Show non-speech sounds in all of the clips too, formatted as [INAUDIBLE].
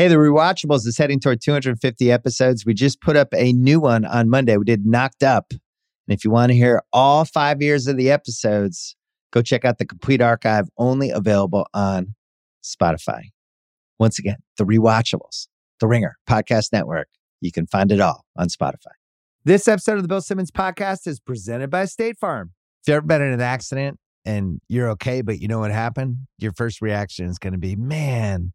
Hey, the Rewatchables is heading toward 250 episodes. We just put up a new one on Monday. We did Knocked Up. And if you want to hear all five years of the episodes, go check out the complete archive only available on Spotify. Once again, the Rewatchables, the Ringer Podcast Network. You can find it all on Spotify. This episode of the Bill Simmons Podcast is presented by State Farm. If you've ever been in an accident and you're okay, but you know what happened, your first reaction is going to be, man,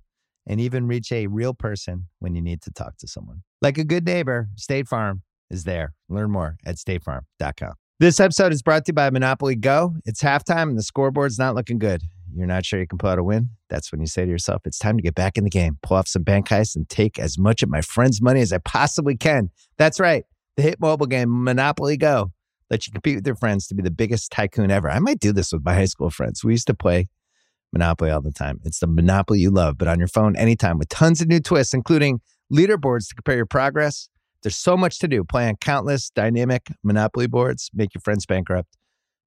and even reach a real person when you need to talk to someone. Like a good neighbor, State Farm is there. Learn more at statefarm.com. This episode is brought to you by Monopoly Go. It's halftime and the scoreboard's not looking good. You're not sure you can pull out a win? That's when you say to yourself, it's time to get back in the game, pull off some bank heists, and take as much of my friend's money as I possibly can. That's right. The hit mobile game, Monopoly Go, lets you compete with your friends to be the biggest tycoon ever. I might do this with my high school friends. We used to play Monopoly all the time. It's the Monopoly you love, but on your phone anytime with tons of new twists, including leaderboards to compare your progress. There's so much to do. Play on countless dynamic Monopoly boards, make your friends bankrupt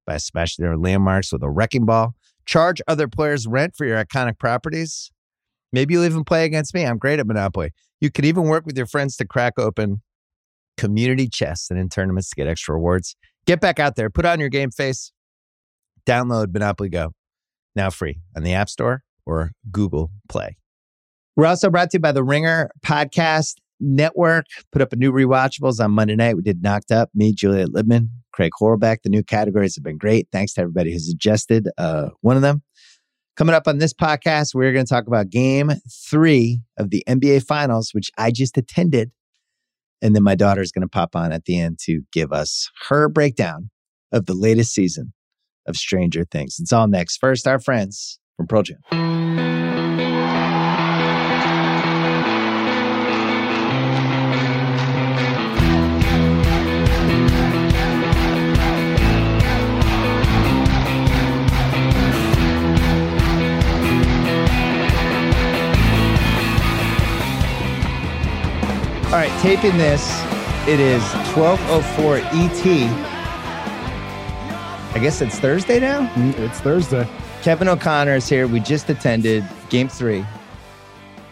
by smashing their landmarks with a wrecking ball, charge other players rent for your iconic properties. Maybe you'll even play against me. I'm great at Monopoly. You could even work with your friends to crack open community chests and in tournaments to get extra rewards. Get back out there, put on your game face, download Monopoly Go now free on the App Store or Google Play. We're also brought to you by the Ringer Podcast Network. Put up a new rewatchables on Monday night. We did Knocked Up, me, Juliet Litman, Craig Horlbeck. The new categories have been great. Thanks to everybody who suggested uh, one of them. Coming up on this podcast, we're going to talk about game three of the NBA Finals, which I just attended. And then my daughter is going to pop on at the end to give us her breakdown of the latest season of Stranger Things. It's all next. First, our friends from Pearl Jam. All right, taping this. It is 1204 ET. I guess it's Thursday now? Mm, It's Thursday. Kevin O'Connor is here. We just attended game three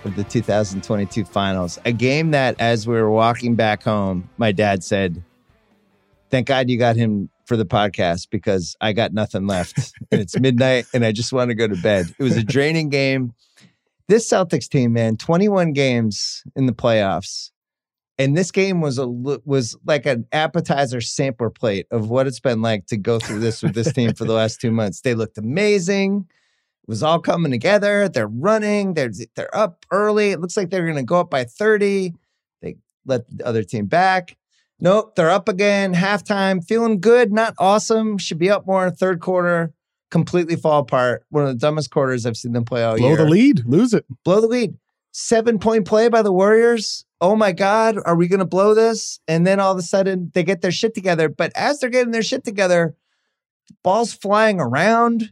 of the 2022 finals. A game that, as we were walking back home, my dad said, Thank God you got him for the podcast because I got nothing left. [LAUGHS] and it's midnight and I just want to go to bed. It was a draining game. This Celtics team, man, 21 games in the playoffs. And this game was a was like an appetizer sampler plate of what it's been like to go through this with this team for the last two months. They looked amazing. It was all coming together. They're running. They're they're up early. It looks like they're going to go up by thirty. They let the other team back. Nope, they're up again. Halftime, feeling good, not awesome. Should be up more. in Third quarter, completely fall apart. One of the dumbest quarters I've seen them play all Blow year Blow the lead, lose it. blow the lead. Seven point play by the Warriors. Oh my God, are we going to blow this? And then all of a sudden they get their shit together. But as they're getting their shit together, balls flying around.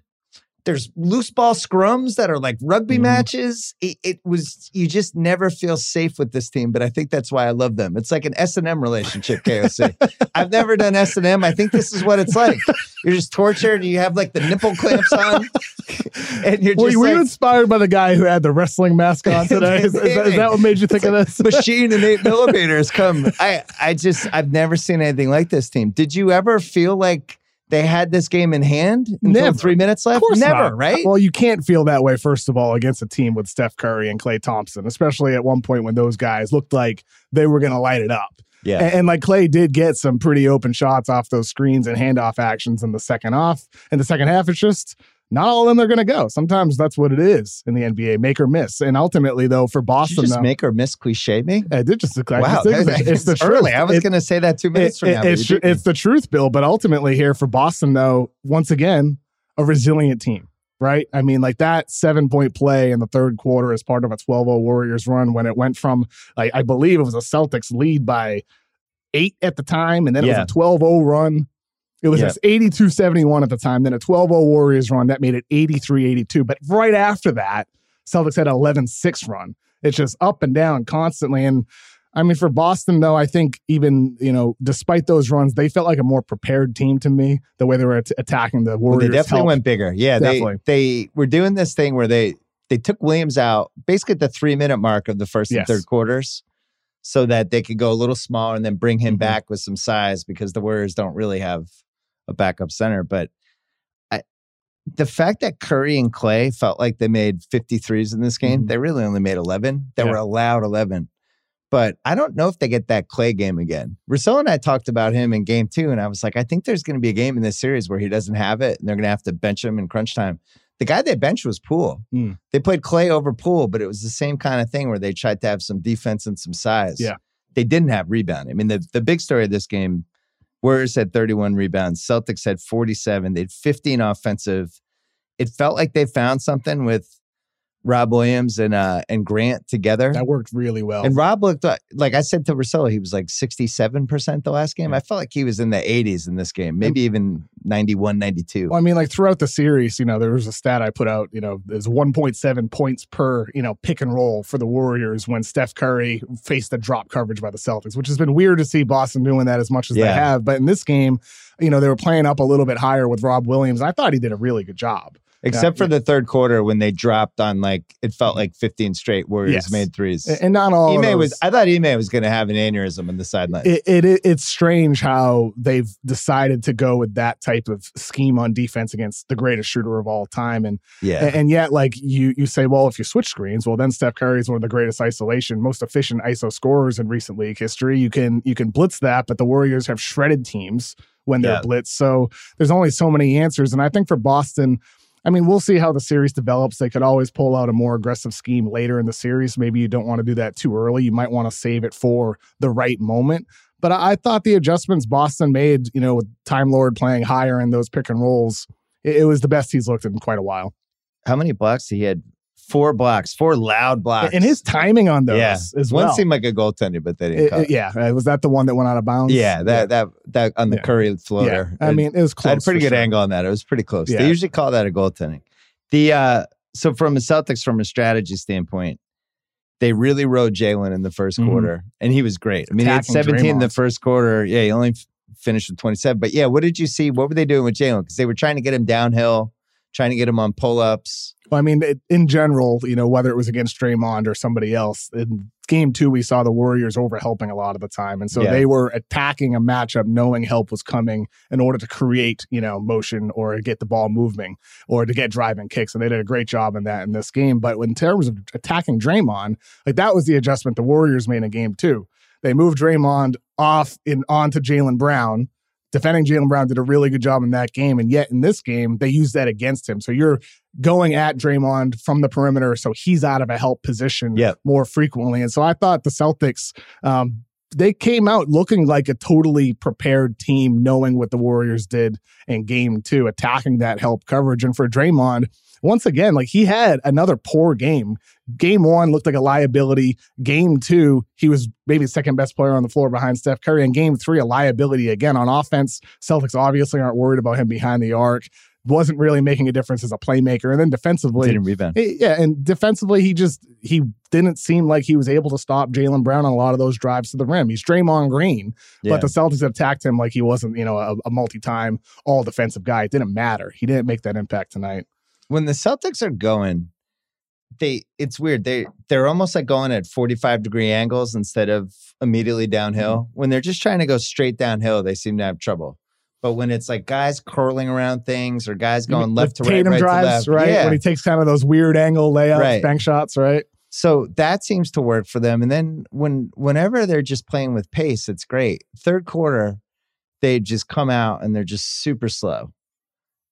There's loose ball scrums that are like rugby Mhm. matches. It, it was you just never feel safe with this team, but I think that's why I love them. It's like an S and M relationship. [LAUGHS] KOC. I've never done S and M. I think this is what it's like. You're just tortured. You have like the nipple clamps on, [LAUGHS] and you're Were, just were like, you inspired by the guy who had the wrestling mask on today? [LAUGHS] Is, is that, is that what made you think of this? machine and eight millimeters come. I I just I've never seen anything like this team. Did you ever feel like they had this game in hand until Never. three minutes left? Of course Never, not. right? Well, you can't feel that way, first of all, against a team with Steph Curry and Klay Thompson, especially at one point when those guys looked like they were going to light it up. yeah. And, and like Klay did get some pretty open shots off those screens and handoff actions in the second off. In the second half, it's just not all of them are going to go. Sometimes that's what it is in the NBA, make or miss. And ultimately, though, for Boston, just though, make or miss cliche me? I did just, I Wow, just think that- it's, the- it's the it's truth. early. I was going to say that two minutes it- from now. it's, tr- it's the truth, Bill. But ultimately, here for Boston, though, once again, a resilient team. right? I mean, like that seven point play in the third quarter as part of a 12 0 Warriors run when it went from, like, I believe it was a Celtics lead by eight at the time, and then it was a 12 0 run. It was this 82 71 at the time, then a 12 0 Warriors run that made it 83 82. But right after that, Celtics had an 11 6 run. It's just up and down constantly. And I mean, for Boston, though, I think even, you know, despite those runs, they felt like a more prepared team to me, the way they were at- attacking the Well, Warriors. they definitely helped. went bigger. Yeah, Definitely. they they were doing this thing where they they took Williams out basically at the three minute mark of the first Yes. and third quarters, so that they could go a little smaller and then bring him Mhm. back with some size because the Warriors don't really have a backup center. But I, the fact that Curry and Klay felt like they made 53s in this game, Mhm. they really only made 11. They Yeah. were allowed 11. But I don't know if they get that Klay game again. Russillo and I talked about him in game two, and I was like, I think there's going to be a game in this series where he doesn't have it, and they're going to have to bench him in crunch time. The guy they benched was Poole. Hmm. They played Klay over Poole, but it was the same kind of thing where they tried to have some defense and some size. Yeah. They didn't have rebound. I mean, the, the big story of this game Warriors had 31 rebounds, Celtics had 47. They had 15 offensive. It felt like they found something with Rob Williams and uh and Grant together. That worked really well. And Rob looked like, like I said to Russillo, he was like 67% the last game. Yeah. I felt like he was in the 80s in this game, maybe even 91, 92. Well, I mean, like throughout the series, you know, there was a stat I put out, you know, there's 1.7 points per, you know, pick and roll for the Warriors when Steph Curry faced the drop coverage by the Celtics, which has been weird to see Boston doing that as much as they have. But in this game, you know, they were playing up a little bit higher with Rob Williams. I thought he did a really good job. Except for the third quarter when they dropped on like, it felt mm-hmm. like 15 straight Warriors Yes. made threes. And not all of Ime was, I thought Ime was going to have an aneurysm in the sideline. it, it, it it's strange how they've decided to go with that type of scheme on defense against the greatest shooter of all time and yeah. And, and yet, like you, you say, well, if you switch screens, well, then Steph Curry is one of the greatest isolation, most efficient ISO scorers in recent league history. You can you can blitz that, but the Warriors have shredded teams when they're Yeah. blitzed. So there's only so many answers. And I think for Boston, I mean, we'll see how the series develops. They could always pull out a more aggressive scheme later in the series. Maybe you don't want to do that too early. You might want to save it for the right moment. But I, thought the adjustments Boston made, you know, with Time Lord playing higher in those pick and rolls, it, it was the best he's looked in quite a while. How many blocks? He had four blocks, four loud blocks. And his timing on those yeah. as One seemed like a goaltender, but they didn't It- it- it. yeah, uh, was that the one that went out of bounds? Yeah, that that that on the Yeah. Curry yeah. floater. I mean, it was I close. had a pretty good sure. angle on that. It was pretty close. Yeah. They usually call that a goaltending. The uh so from a Celtics from a strategy standpoint, they really rode Jaylen in the 1st Mhm. quarter, and he was great. I mean, he had 17 in the first quarter. Yeah, he only f- finished with 27. But yeah, what did you see? What were they doing with Jaylen? Because they were trying to get him downhill, trying to get him on pull ups. Well, I mean, it, in general, you know, whether it was against Draymond or somebody else, in game two, we saw the Warriors overhelping a lot of the time. And so Yeah. they were attacking a matchup knowing help was coming in order to create, you know, motion or get the ball moving or to get driving kicks. And they did a great job in that in this game. But in terms of attacking Draymond, like that was the adjustment the Warriors made in game two. They moved Draymond off in onto Jaylen Brown. Defending Jaylen Brown did a really good job in that game. And yet in this game, they used that against him. So you're going at Draymond from the perimeter, so he's out of a help position Yep. more frequently. And so I thought the Celtics, um, they came out looking like a totally prepared team, knowing what the Warriors did in game two, attacking that help coverage. And for Draymond, once again, like he had another poor game. Game one looked like a liability. Game two, he was maybe second best player on the floor behind Steph Curry. And game three, a liability again on offense. Celtics obviously aren't worried about him behind the arc. Wasn't really making a difference as a playmaker. And then defensively, Didn't rebound. Eh, Yeah, and defensively, he just he didn't seem like he was able to stop Jaylen Brown on a lot of those drives to the rim. He's Draymond Green, Yeah. but the Celtics attacked him like he wasn't, you know, a, a multi-time all defensive guy. It didn't matter. He didn't make that impact tonight. when the Celtics are going, they it's weird. They they're almost like going at 45 degree angles instead of immediately downhill. When they're just trying to go straight downhill, they seem to have trouble. But when it's like guys curling around things or guys going left to right, Tatum right drives, to left, right? yeah. When he takes kind of those weird angle layups, Right. bank shots, right? so that seems to work for them. And then when whenever they're just playing with pace, it's great. Third quarter, they just come out and they're just super slow.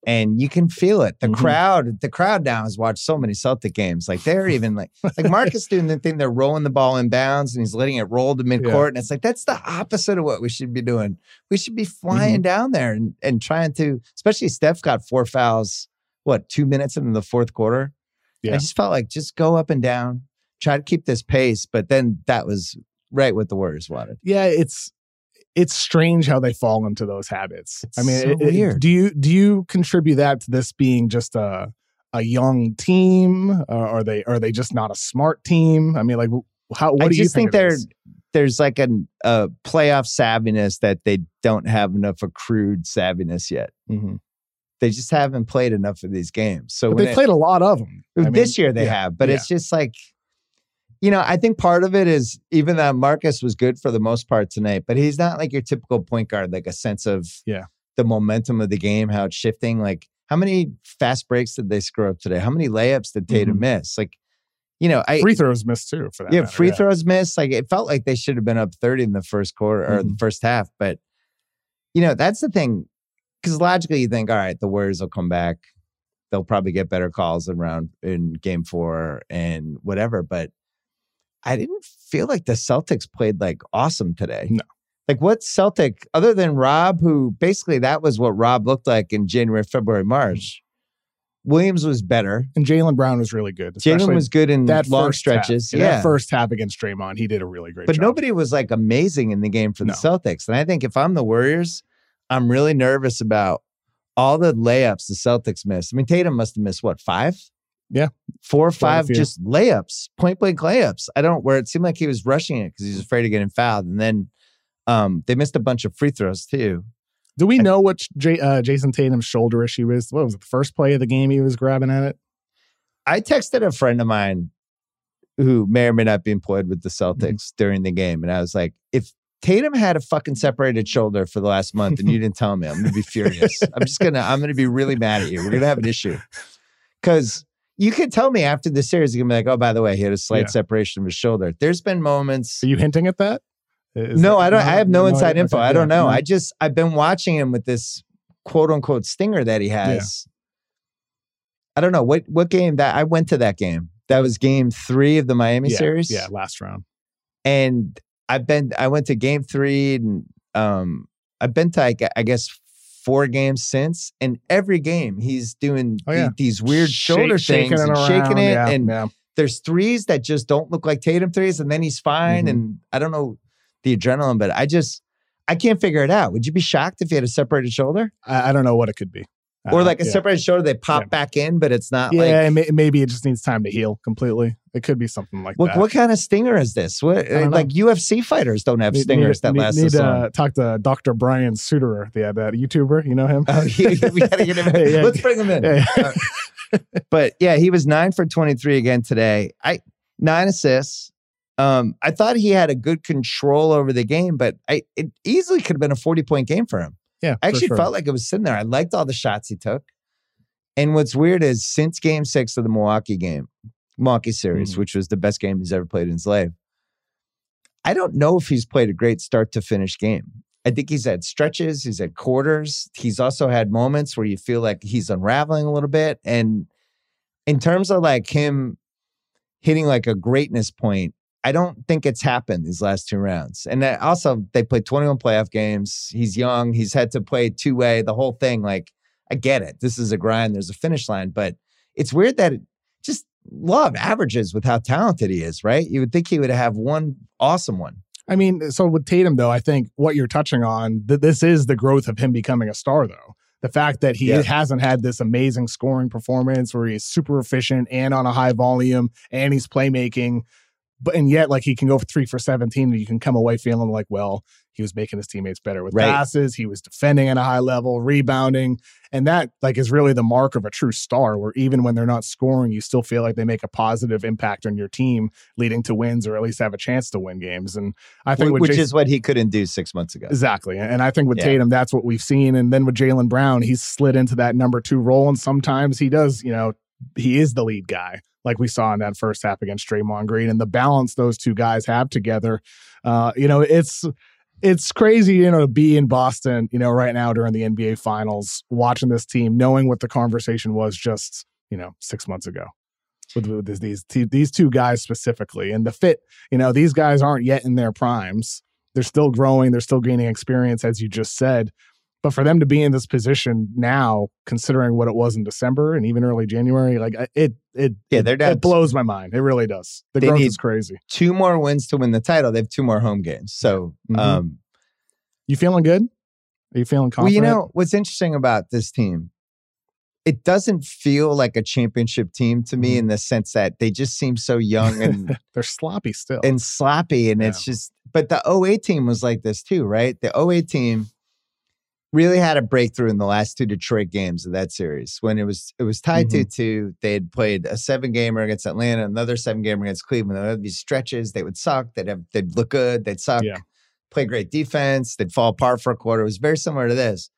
And you can feel it. The Mhm. crowd, the crowd now has watched so many Celtic games. Like they're [LAUGHS] even like like Marcus doing the thing, they're rolling the ball in bounds and he's letting it roll to midcourt. And it's like that's the opposite of what we should be doing. We should be flying down there and, and trying to, especially Steph got four fouls. what two minutes into the fourth quarter. Yeah. I just felt like just go up and down, try to keep this pace. But then that was right what the Warriors wanted. Yeah, it's it's strange how they fall into those habits. It's I mean, so it- it- do you do you contribute that to this being just a a young team? Uh, are they are they just not a smart team? I mean, like how? What I do you just think, of there there's like an, a playoff savviness that they don't have enough accrued savviness yet. Mhm. They just haven't played enough of these games. So they it- played a lot of them this year they have, but it's just like, you know, I think part of it is even that Marcus was good for the most part tonight, but he's not like your typical point guard, like a sense of Yeah. the momentum of the game, how it's shifting. Like, how many fast breaks did they screw up today? How many layups did Tatum Mhm. miss? Like, you know, I free throws missed too for that. yeah, matter, free throws missed. Like it felt like they should have been up 30 in the first quarter or the Mhm. first half. But you know, that's the thing. Because logically you think, all right, the Warriors will come back. They'll probably get better calls around in game four and whatever. But I didn't feel like the Celtics played like awesome today. No. Like what Celtic, other than Rob, who basically that was what Rob looked like in January, February, March. Williams was better. And Jaylen Brown was really good. Jaylen was good in that long stretches. Yeah, yeah. that first half against Draymond, he did a really great job. but job. nobody was like amazing in the game for the No. Celtics. And I think if I'm the Warriors, I'm really nervous about all the layups the Celtics missed. I mean, Tatum must have missed what five? Yeah. four or five just layups, point blank layups. I don't where it seemed like he was rushing it because he was afraid of getting fouled, and then um, they missed a bunch of free throws too. Do we know what J- uh, Jayson Tatum's shoulder issue is? What was it? The first play of the game, he was grabbing at it. I texted a friend of mine who may or may not be employed with the Mm-hmm. Celtics during the game, and I was like, if Tatum had a fucking separated shoulder for the last month and you [LAUGHS] didn't tell me, I'm gonna be furious. I'm just gonna I'm gonna be really mad at you. We're gonna have an issue. Cause you could tell me after the series, you're gonna be like, oh, by the way, he had a slight Yeah. separation of his shoulder. There's been moments. Are you hinting at that? Is no, that- I don't I have no inside okay, info. I don't know. no. I just I've been watching him with this quote unquote stinger that he has. I don't know. What what game that I went to that game. That was game three of the Miami yeah, series. Yeah, last round. and I've been I went to game three and um I've been to I guess four games since and every game he's doing Oh, yeah. the- these weird Shake- shoulder things and around, shaking it yeah, and yeah. there's threes that just don't look like Tatum threes and then he's fine Mhm. and I don't know the adrenaline but I just I can't figure it out. Would you be shocked if he had a separated shoulder I, I don't know what it could be. Or Uh, like a yeah. separated shoulder they pop Yeah. back in but it's not Yeah, like maybe it just needs time to heal completely. It could be something like what, that. what kind of stinger is this? What don't know. like UFC fighters don't have Need- stingers need, that need, last need to talk to Dr. Brian Sutterer, the uh, that YouTuber. You know him? Oh, he, we gotta get him. [LAUGHS] Yeah. Let's bring him in. Uh, but yeah, he was nine for twenty three again today. I nine assists. Um, I thought he had a good control over the game, but I it easily could have been a forty point game for him. Yeah, I actually sure. felt like it was sitting there. I liked all the shots he took. And what's weird is since game six of the Milwaukee game, Milwaukee series, Mhm. which was the best game he's ever played in his life, I don't know if he's played a great start to finish game. I think he's had stretches, he's had quarters. He's also had moments where you feel like he's unraveling a little bit. And in terms of like him hitting like a greatness point, I don't think it's happened these last two rounds. And that also, they played 21 playoff games. He's young. He's had to play two way, the whole thing. Like, I get it. This is a grind. There's a finish line, but it's weird that it just of averages with how talented he is, right? You would think he would have one awesome one. I mean, so with Tatum, though, I think what you're touching on, th- this is the growth of him becoming a star, though. The fact that he Yeah. hasn't had this amazing scoring performance where he's super efficient and on a high volume and he's playmaking, but and yet like he can go for three for 17 and you can come away feeling like, well, he was making his teammates better with Right. passes, he was defending at a high level, rebounding. And that like is really the mark of a true star, where even when they're not scoring, you still feel like they make a positive impact on your team, leading to wins or at least have a chance to win games. And I think which Jayson- is what he couldn't do six months ago. Exactly. And I think with Yeah. Tatum, that's what we've seen. And then with Jaylen Brown, he's slid into that number two role. And sometimes he does, you know, he is the lead guy, like we saw in that first half against Draymond Green. And the balance those two guys have together, uh, you know, it's it's crazy, you know, to be in Boston, you know, right now during the NBA finals, watching this team, knowing what the conversation was just, you know, six months ago. With, with these these two guys specifically, and the fit, you know, these guys aren't yet in their primes they're still growing, they're still gaining experience, as you just said. But for them to be in this position now, considering what it was in December and even early January, like it, it, yeah, they're. It blows my mind. It really does. The growth is crazy. two more wins to win the title. They have two more home games. So, Mhm. um, You feeling good? Are you feeling confident? well, you know what's interesting about this team? It doesn't feel like a championship team to me Mhm. in the sense that they just seem so young and [LAUGHS] they're sloppy still. and sloppy, and it's just. But the 08 team was like this too, right? The 08 team really had a breakthrough in the last two Detroit games of that series when it was it was tied two two. They had played a seven gamer against Atlanta, another seven gamer against Cleveland. They had these stretches. They would suck. They'd have they'd look good. They'd suck. Yeah. Play great defense. They'd fall apart for a quarter. It was very similar to this.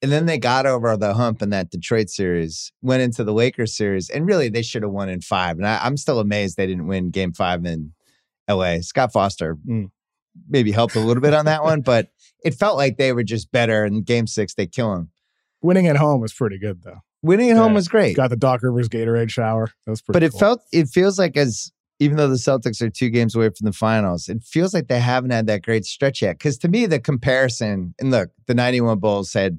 And then they got over the hump in that Detroit series, went into the Lakers series, and really they should have won in five. And I, I'm still amazed they didn't win game five in LA. Scott Foster Mm. maybe helped a little bit on that one, but it felt like they were just better. In game six, they kill him. Winning at home was pretty good though. Winning at home was great. Got the Doc Rivers Gatorade shower. That was pretty. but it felt it feels like as even though the Celtics are two games away from the finals, it feels like they haven't had that great stretch yet. Because to me, the comparison and look, the '91 Bulls had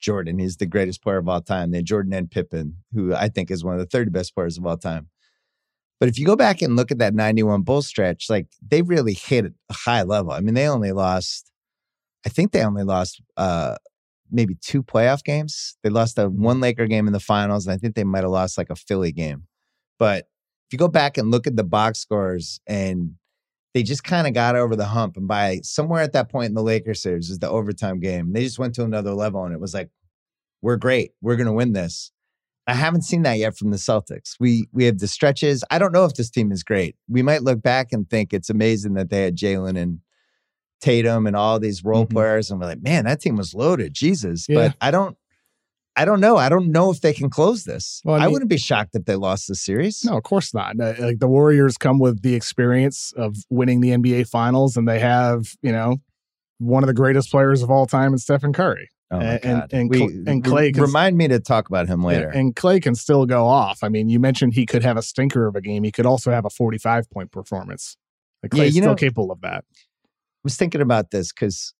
Jordan. He's the greatest player of all time. Then Jordan and Pippen, who I think is one of the 30 best players of all time. But if you go back and look at that 91 Bull stretch, like they really hit a high level. I mean, they only lost, I think they only lost uh maybe two playoff games. They lost a one Laker game in the finals, and I think they might have lost like a Philly game. But if you go back and look at the box scores and they just kind of got over the hump. And by somewhere at that point in the Lakers series was the overtime game. They just went to another level and it was like, we're great. We're going to win this. I haven't seen that yet from the Celtics. We we have the stretches. I don't know if this team is great. We might look back and think it's amazing that they had Jaylen and Tatum and all these role Mhm. players, and we're like, man, that team was loaded. Jesus, Yeah. but I don't, I don't know. I don't know if they can close this. Well, I I, wouldn't be shocked if they lost the series. No, of course not. No, Like the Warriors come with the experience of winning the NBA Finals, and they have you know one of the greatest players of all time in Stephen Curry. Oh my And- god! and we, and Klay can- remind me to talk about him later. And Klay can still go off. I mean, you mentioned he could have a stinker of a game. He could also have a 45 point performance. Like Yeah, Klay's you still know- capable of that. I was thinking about this because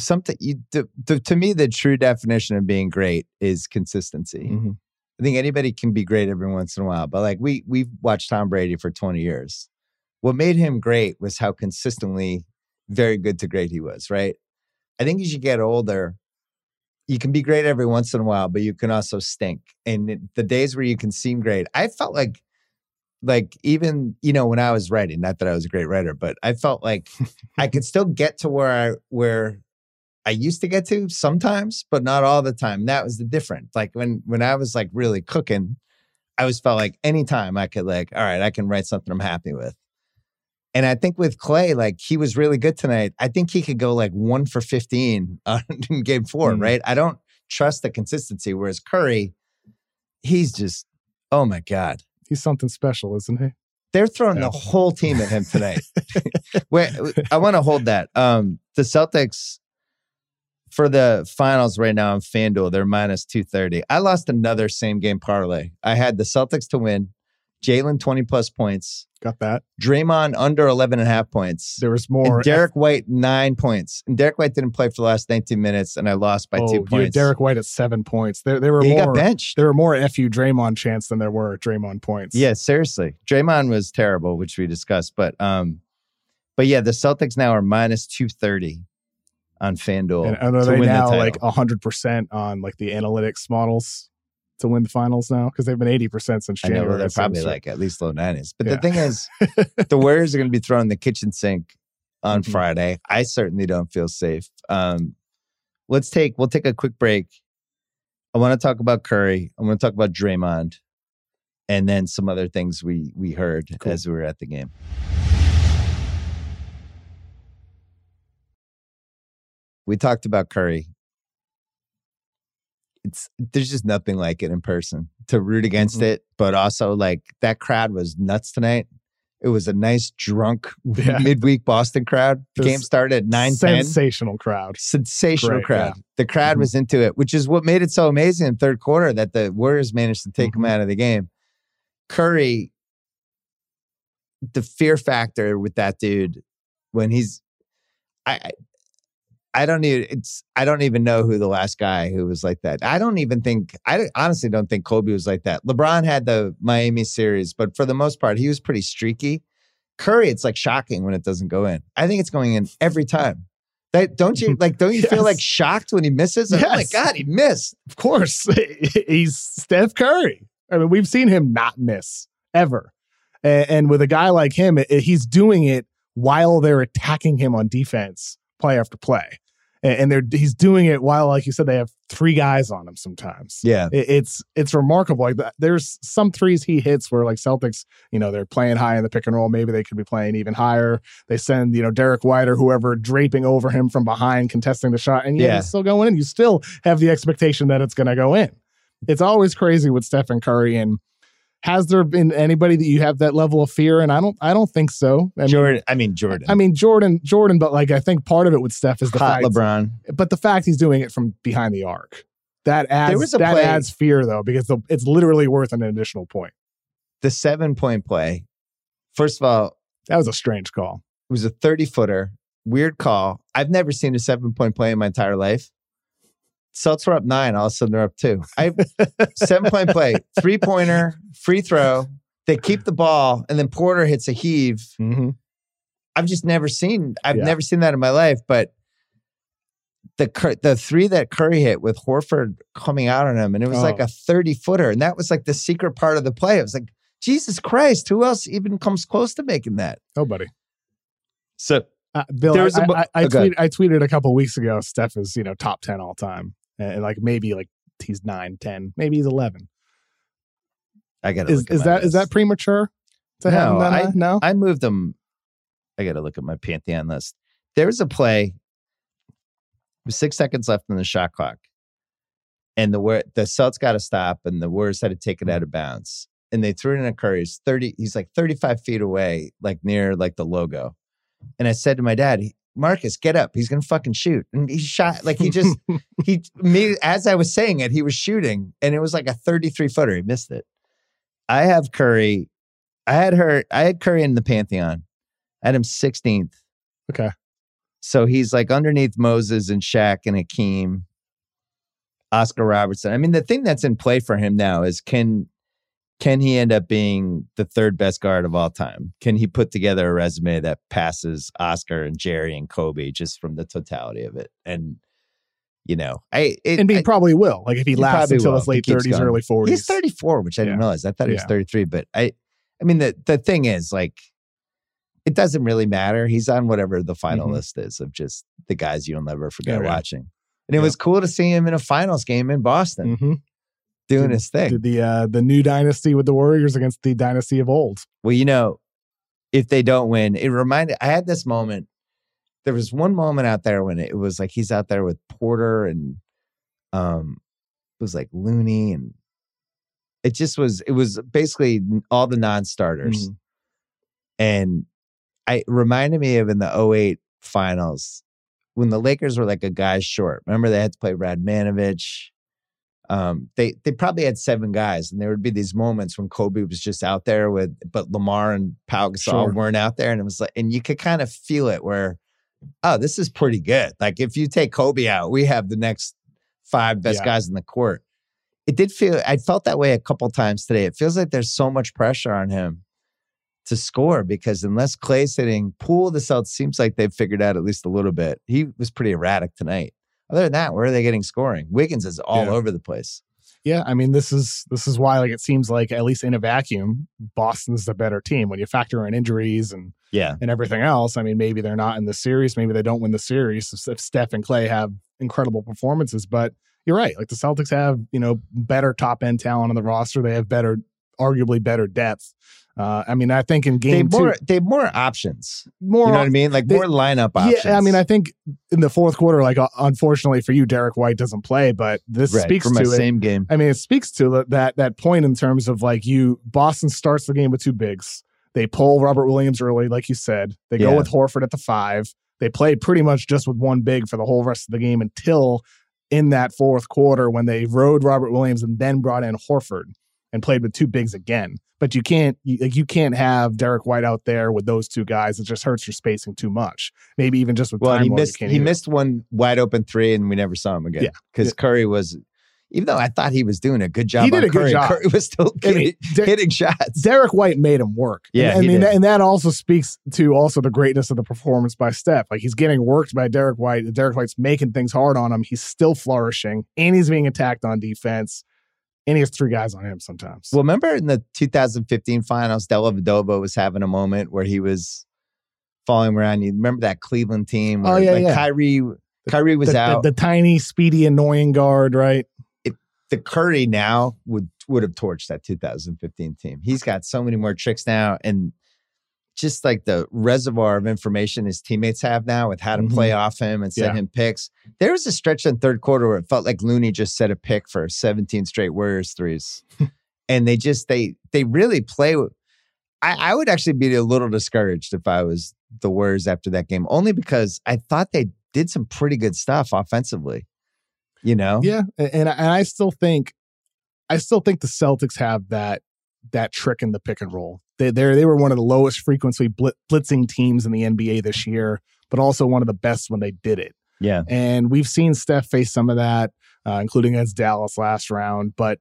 something you the, the, to me the true definition of being great is consistency. Mhm. I think anybody can be great every once in a while, but like we we've watched Tom Brady for 20 years. What made him great was how consistently very good to great he was, right? I think as you get older, you can be great every once in a while, but you can also stink. And the days where you can seem great, I felt like like even you know when I was writing, not that I was a great writer, but I felt like I could still get to where I where I used to get to sometimes, but not all the time. That was the difference. Like when when I was like really cooking, I always felt like anytime I could like, all right, I can write something I'm happy with. And I think with Klay, like he was really good tonight. I think he could go like one for 15 [LAUGHS] on, in game four, Mm. right? I don't trust the consistency. Whereas Curry, he's just, oh my God. He's something special, isn't he? They're throwing Yeah. the whole team at him tonight. [LAUGHS] [LAUGHS] Wait, I want to hold that. Um, the Celtics for the finals right now on FanDuel, they're minus 230. I lost another same game parlay. I had the Celtics to win, Jaylen 20 plus points, Got that. Draymond under 11 and a half points, There was more. and Derrick White nine points. And Derrick White didn't play for the last 19 minutes, and I lost by oh, two you had points. Derrick White at seven points. There, there were he got more. benched. There were more fu Draymond chants than there were Draymond points. Yeah, seriously. Draymond was terrible, which we discussed. But um, but yeah, the Celtics now are minus 230 on FanDuel. And, and are they win the now title. like hundred percent on like the analytics models to win the finals now? Because they've been eighty percent since I know January. well, they're probably like at least low 90s. But Yeah. the thing is, [LAUGHS] the Warriors are going to be throwing the kitchen sink on Mhm. Friday. I certainly don't feel safe. Um, let's take we'll take a quick break. I want to talk about Curry. I want to talk about Draymond, and then some other things we we heard Cool. as we were at the game. We talked about Curry. It's there's just nothing like it in person to root against Mhm. it, but also like that crowd was nuts tonight. It was a nice drunk [LAUGHS] Yeah. midweek Boston crowd. The game started at nine ten. sensational crowd. Sensational Great, crowd. The crowd Mhm. was into it, which is what made it so amazing in third quarter that the Warriors managed to take Mhm. them out of the game. Curry, the fear factor with that dude when he's, I, I don't even it's I don't even know who the last guy who was like that. I don't even think I honestly don't think Kobe was like that. LeBron had the Miami series, but for the most part, he was pretty streaky. Curry, it's like shocking when it doesn't go in. I think it's going in every time. That don't you [LAUGHS] like? Don't you Yes. feel like shocked when he misses? Like, Oh my god, he missed! Of course, [LAUGHS] he's Steph Curry. I mean, we've seen him not miss ever. And, and with a guy like him, it- he's doing it while they're attacking him on defense, play after play. And, and they're he's doing it while, like you said, they have three guys on him sometimes. Yeah, It- it's it's remarkable. Like there's some threes he hits where like Celtics, you know, they're playing high in the pick and roll. Maybe they could be playing even higher. They send you know Derrick White or whoever draping over him from behind, contesting the shot, and yeah, Yeah. it's still going in. You still have the expectation that it's going to go in. It's always crazy with Stephen Curry. And has there been anybody that you have that level of fear? And I don't. I don't think so. I mean, Jordan. I mean Jordan. I mean Jordan, Jordan, but like I think part of it with Steph is the hot fact LeBron. but the fact he's doing it from behind the arc that adds that play- adds fear though because the, it's literally worth an additional point. The seven point play. First of all, That was a strange call. it was a thirty footer. Weird call. I've never seen a seven point play in my entire life. Celtics were up nine. All of a sudden they're up two. I [LAUGHS] seven point play, three pointer, free throw. They keep the ball, and then Porter hits a heave. Mm-hmm. I've just never seen. I've Yeah. never seen that in my life. But the the three that Curry hit with Horford coming out on him, and it was like Oh. a thirty footer, and that was like the secret part of the play. It was like Jesus Christ, who else even comes close to making that? Nobody. So Uh, Bill, There I, was a mo- I, I, oh, tweet, I tweeted a couple weeks ago. Steph is you know top ten all time, and, and, like maybe like he's nine, ten, maybe he's eleven. I got to Is is that is that premature? To have him No, that high? no. I moved them. I got to look at my pantheon list. There was a play with six seconds left in the shot clock, and the word the Celts got to stop, and the Warriors had to take it out of bounds, and they threw it in a Curry. He's thirty. He's like thirty-five feet away, like near like the logo. And I said to my dad, "Marcus, get up. He's gonna fucking shoot." And he shot like he just [LAUGHS] he me as I was saying it, he was shooting, and it was like a thirty-three footer. He missed it. I have Curry. I had her. I had Curry in the pantheon. I had him 16th. okay. So he's like underneath Moses and Shaq and Akeem, Oscar Robertson. I mean, the thing that's in play for him now is can can he end up being the third best guard of all time? Can he put together a resume that passes Oscar and Jerry and Kobe just from the totality of it? And you know, I it, And he I- probably will. Like if he, He lasts until will his late thirties, early forties. He's 34, which I didn't realize. I thought he was Yeah. 33, but I I mean the the thing is like it doesn't really matter. He's on whatever the final Mhm. list is of just the guys you'll never forget Yeah, yeah. watching. And it was cool to see him in a finals game in Boston hmm doing Did- his thing. Did the uh, the new dynasty with the Warriors against the dynasty of old? Well, you know, if they don't win, it reminded I had this moment. There was one moment out there when it was like he's out there with Porter and um it was like Looney and it just was it was basically all the non-starters. Mhm. And I reminded me of in the 08 finals when the Lakers were like a guy short. Remember they had to play Radmanovic. Um, they they probably had seven guys, and there would be these moments when Kobe was just out there with, but Lamar and Pau Gasol Sure. weren't out there, and it was like, and you could kind of feel it where, oh, this is pretty good. Like if you take Kobe out, we have the next five best Yeah. guys in the court. It did feel I felt that way a couple times today. It feels like there's so much pressure on him to score because unless Klay's hitting Poole, the Celtics seems like they've figured out at least a little bit. He was pretty erratic tonight. Other than that, where are they getting scoring? Wiggins is all Yeah. over the place. Yeah, I mean this is this is why like it seems like at least in a vacuum, Boston's the better team when you factor in injuries and Yeah. and everything else. I mean, maybe they're not in the series, maybe they don't win the series if- if Steph and Klay have incredible performances. But you're right, like the Celtics have you know better top end talent on the roster. They have better, arguably better depth. Uh, I mean, I think in They game have more two, they have more options. more You know what I mean? Like they- more lineup options. Yeah, I mean, I think in the fourth quarter, like uh, unfortunately for you, Derrick White doesn't play, but this right, speaks to it. same game. I mean, it speaks to that- that that point in terms of like you Boston starts the game with two bigs. They pull Robert Williams early, like you said. They go with Horford at the five. They play pretty much just with one big for the whole rest of the game until in that fourth quarter when they rode Robert Williams and then brought in Horford. And played with two bigs again. But you can't you, like you can't have Derrick White out there with those two guys. It just hurts your spacing too much. Maybe even just with Well, time he missed he either. missed one wide open three, and we never saw him again. Yeah. because Yeah. Curry was, even though I thought he was doing a good job, He did on a good job. Curry was still I mean, hitting, [LAUGHS] De- hitting shots. Derrick White made him work. Yeah, and, I mean, and that also speaks to also the greatness of the performance by Steph. Like he's getting worked by Derrick White. Derrick White's making things hard on him. He's still flourishing, and he's being attacked on defense. And he has three guys on him sometimes. Well, remember in the 2015 finals, Dellavedova was having a moment where he was falling around. You remember that Cleveland team? Oh, yeah, like yeah. Kyrie, Kyrie was the, the- out. the tiny, speedy, annoying guard, right? the Curry now would would have torched that 2015 team. He's got so many more tricks now, and just like the reservoir of information his teammates have now with how to Mhm. play off him and send Yeah. him picks. There was a stretch in third quarter where it felt like Looney just set a pick for 17 straight Warriors threes, [LAUGHS] and they just they they really play. I, I would actually be a little discouraged if I was the Warriors after that game, only because I thought they did some pretty good stuff offensively. You know, Yeah, and and I still think, I still think the Celtics have that that trick in the pick and roll. They they they were one of the lowest frequency blitzing teams in the NBA this year, but also one of the best when they did it. yeah. And we've seen Steph face some of that, uh, including against Dallas last round. But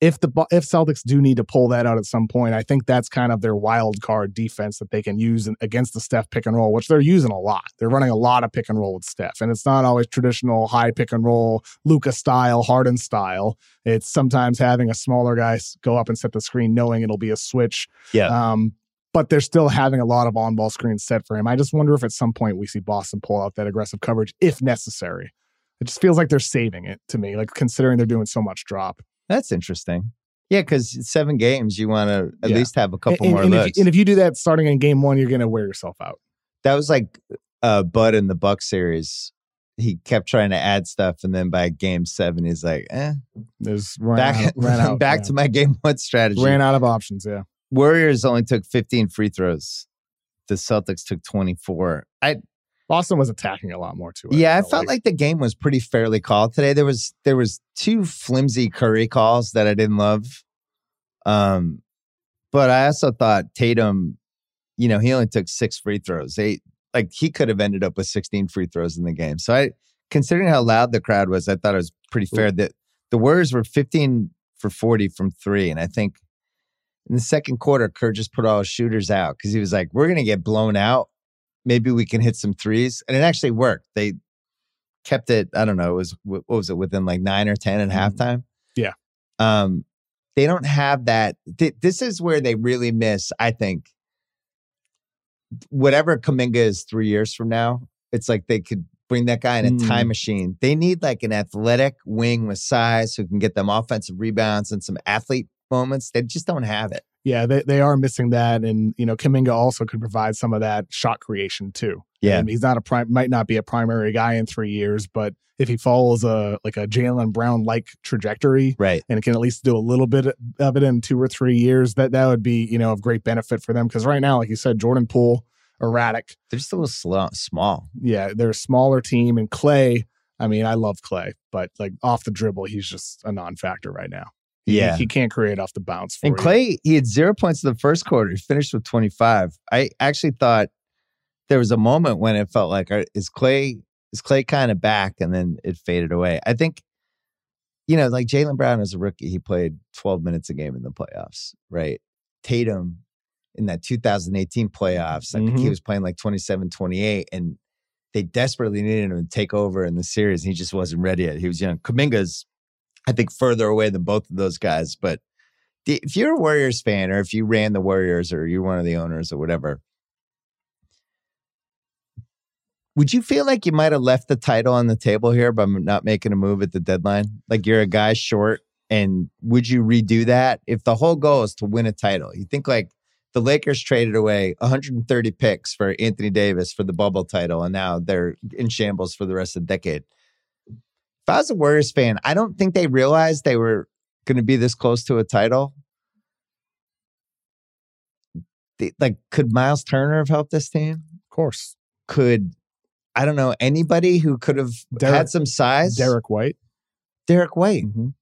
if the if Celtics do need to pull that out at some point, I think that's kind of their wild card defense that they can use in- against the Steph pick and roll, which they're using a lot. They're running a lot of pick and roll with Steph, and it's not always traditional high pick and roll, Luka style, Harden style. It's sometimes having a smaller guy go up and set the screen, knowing it'll be a switch. Yeah. Um, but they're still having a lot of on ball screens set for him. I just wonder if at some point we see Boston pull out that aggressive coverage if necessary. It just feels like they're saving it to me, like considering they're doing so much drop. That's interesting. Yeah, because seven games, you want to at Yeah. least have a couple and, more and looks. if, and if you do that starting in game one, you're going to wear yourself out. that was like uh, Bud in the Buck series. He kept trying to add stuff, and then by game seven, he's like, "Eh, There's back, out, ran [LAUGHS] out, back yeah. to my game one strategy." ran out of options. Yeah, Warriors only took 15 free throws. The Celtics took 24. I Boston was attacking a lot more too. yeah, I felt like the game was pretty fairly called today. There was there was two flimsy Curry calls that I didn't love. Um, but I also thought Tatum, you know, he only took six free throws. They like he could have ended up with 16 free throws in the game. So I considering how loud the crowd was, I thought it was pretty fair that the Warriors were 15 for 40 from three. And I think in the second quarter, Kerr just put all his shooters out because he was like, We're gonna get blown out. Maybe we can hit some threes. And it actually worked. They kept it, I don't know, it was what was it, within like nine or 10 at Mhm. halftime? Yeah. Um, they don't have that. th- this is where they really miss, I think. Whatever Kuminga is three years from now, it's like they could bring that guy in a Mm. time machine. They need like an athletic wing with size who can get them offensive rebounds and some athlete moments. They just don't have it. Yeah, they, they are missing that, and you know, Kuminga also could provide some of that shot creation too. Yeah. And he's not a prime, might not be a primary guy in three years, but if he follows a like a Jaylen Brown like trajectory, Right. and can at least do a little bit of it in two or three years, that that would be you know of great benefit for them. Because right now, like you said, Jordan Poole, erratic. They're just a little slow, small. Yeah, they're a smaller team, and Klay. I mean, I love Klay, but like off the dribble, he's just a non-factor right now. He- Yeah. he, can't create off the bounce. For And you. Klay, he had zero points in the first quarter. He finished with 25. I actually thought there was a moment when it felt like, is Klay, is Klay kind of back? And then it faded away. I think, you know, like Jaylen Brown as a rookie, he played 12 minutes a game in the playoffs, right? Tatum in that 2018 playoffs, I think he mm-hmm. was playing like 27, 28. And they desperately needed him to take over in the series. And he just wasn't ready yet. He was young. Kuminga's, I think, further away than both of those guys. But if you're a Warriors fan or if you ran the Warriors or you're one of the owners or whatever, would you feel like you might have left the title on the table here by not making a move at the deadline? Like you're a guy short, and would you redo that if the whole goal is to win a title? You think like the Lakers traded away 130 picks for Anthony Davis for the bubble title, and now they're in shambles for the rest of the decade. If I was a Warriors fan, I don't think they realized they were going to be this close to a title. They- like, could Myles Turner have helped this team? of course, Could I don't know anybody who could have Derek- had some size? Derrick White. Derrick White. Mhm.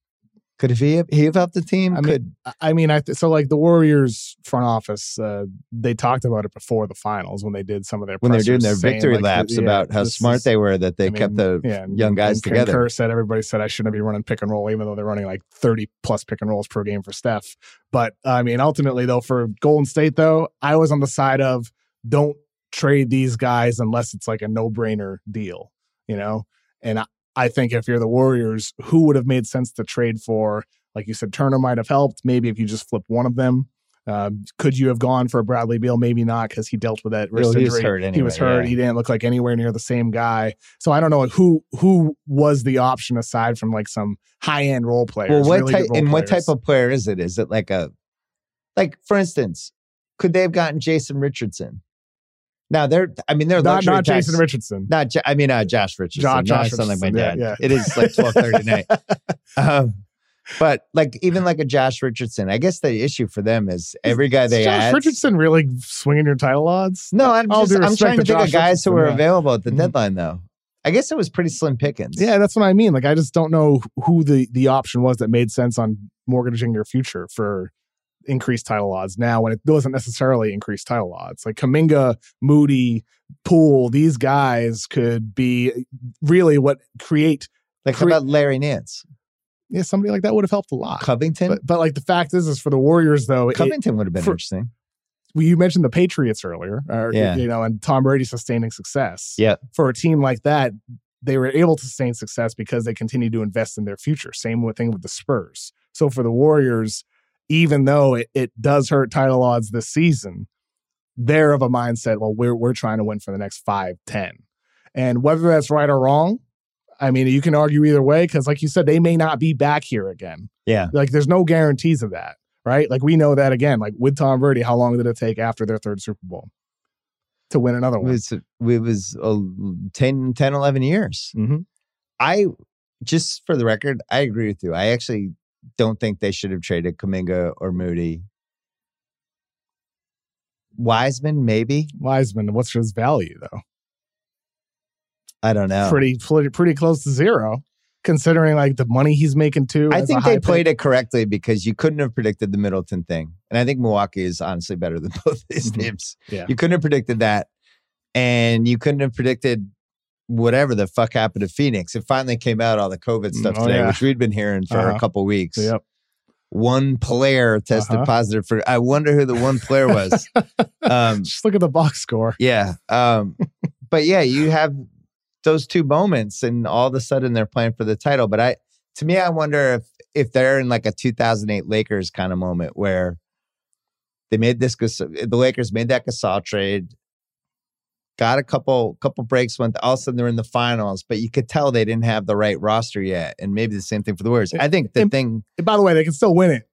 Could have he he have helped the team? I mean, Could I- mean, I th- so like the Warriors front office, uh, they talked about it before the finals when they did some of their when they're doing their saying, victory like, laps yeah, about how smart is- they were that they I mean, kept the yeah, young guys and together. Kerr said everybody said I shouldn't be running pick and roll, even though they're running like 30 plus pick and rolls per game for Steph. But I mean, ultimately, though, for Golden State, though, I was on the side of don't trade these guys unless it's like a no brainer deal, you know? And I, I think if you're the Warriors, who would have made sense to trade for? Like you said, Turner might have helped. Maybe if you just flip one of them. Um, could you have gone for Bradley Beal? Maybe not because he dealt with that wrist he was hurt he was hurt. yeah. He didn't look like anywhere near the same guy. So I don't know who who was the option aside from like some high end role players. Well, what really type and what type of player is it? Is it like a like for instance, could they have gotten Jason Richardson? Now they're I mean they're not not tax- Jason Richardson? Not I mean uh, Josh Richardson. Jo- Josh sound like my Richardson, dad. yeah, yeah. It is like twelve thirty night. [LAUGHS] Um, but like even like a Josh Richardson, I guess the issue for them is every guy Is they Josh add. Richardson really swinging your title odds? No, I'm just I'm trying to to think of Josh guys who Richardson, were yeah. available at the Mhm. deadline though. I guess it was pretty slim pickings. Yeah, that's what I mean. Like I just don't know who the the option was that made sense on mortgaging your future for increased title odds now when it doesn't necessarily increase title odds. Like Kuminga, Moody, Poole, these guys could be really what create Like how Cre- about Larry Nance? yeah, somebody like that would have helped a lot. Covington? But but like the fact is is for the Warriors though, it, Covington would have been for- interesting. well, you mentioned the Patriots earlier, or, Yeah. you know, and Tom Brady sustaining success. Yeah. For a team like that, they were able to sustain success because they continue to invest in their future. Same thing with the Spurs. So for the Warriors, even though it, it does hurt title odds this season, they're of a mindset, well, we're we're trying to win for the next five, ten. And whether that's right or wrong, I mean, you can argue either way, because like you said, they may not be back here again. Yeah. Like there's no guarantees of that, right? Like we know that again. Like with Tom Brady, how long did it take after their third Super Bowl to win another one? It was, it was uh, 10, 10, 11 years. Mm-hmm. I, just for the record, I agree with you. I actually don't think they should have traded Kuminga or Moody. Wiseman, maybe. Wiseman, what's his value though? I don't know. Pretty, pretty, pretty close to zero, considering like the money he's making too. I think they pick. played it correctly because you couldn't have predicted the Middleton thing. And I think Milwaukee is honestly better than [LAUGHS] both these Mhm. teams. Yeah. You couldn't have predicted that. And you couldn't have predicted whatever the fuck happened to Phoenix. It finally came out all the COVID stuff Oh, today, yeah. which we'd been hearing for Uh-huh. a couple weeks. Yep. One player tested Uh-huh. positive for I wonder who the one player was. [LAUGHS] um Just look at the box score. yeah. Um [LAUGHS] but yeah, you have those two moments and all of a sudden they're playing for the title. But I to me, I wonder if if they're in like a 2008 Lakers kind of moment where they made this the Lakers made that Gasol trade, got a couple couple breaks, went all of a sudden they're in the finals, but you could tell they didn't have the right roster yet. And maybe the same thing for the Warriors. I think the And- thing And by the way, they can still win it.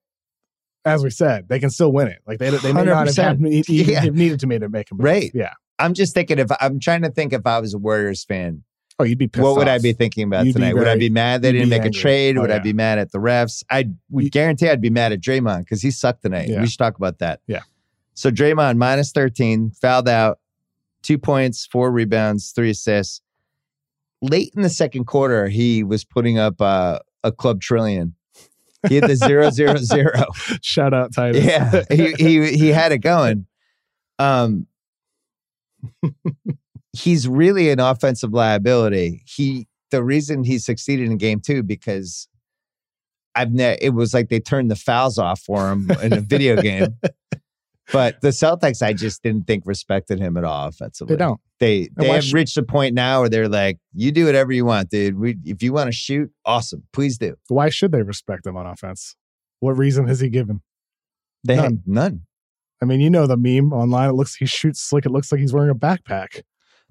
As we said, they can still win it. Like they, they may not have, 100%. had, Yeah. needed to make, make a move. Right. Yeah. I'm just thinking if I'm trying to think if I was a Warriors fan, Oh, you'd be pissed what would I be thinking about You'd tonight? would I be mad they didn't make angry. a trade? Oh, would I be mad at the refs? I would You- guarantee I'd be mad at Draymond because he sucked tonight. Yeah. We should talk about that. Yeah. So Draymond minus 13, fouled out, two points, four rebounds, three assists. Late in the second quarter, he was putting up uh, a club trillion. He had the zero zero [LAUGHS] zero. Shout out Titus. Yeah, he he he had it going. Um, he's really an offensive liability. He the reason he succeeded in game two because I've ne- it was like they turned the fouls off for him in a video game. [LAUGHS] But the Celtics, I just didn't think respected him at all offensively. they don't. They they have reached a point now where they're like, "You do whatever you want, dude. We, if you want to shoot, awesome, please do." Why should they respect him on offense? What reason has he given? They None. had none. I mean, you know the meme online. It looks he shoots slick. It looks like he's wearing a backpack.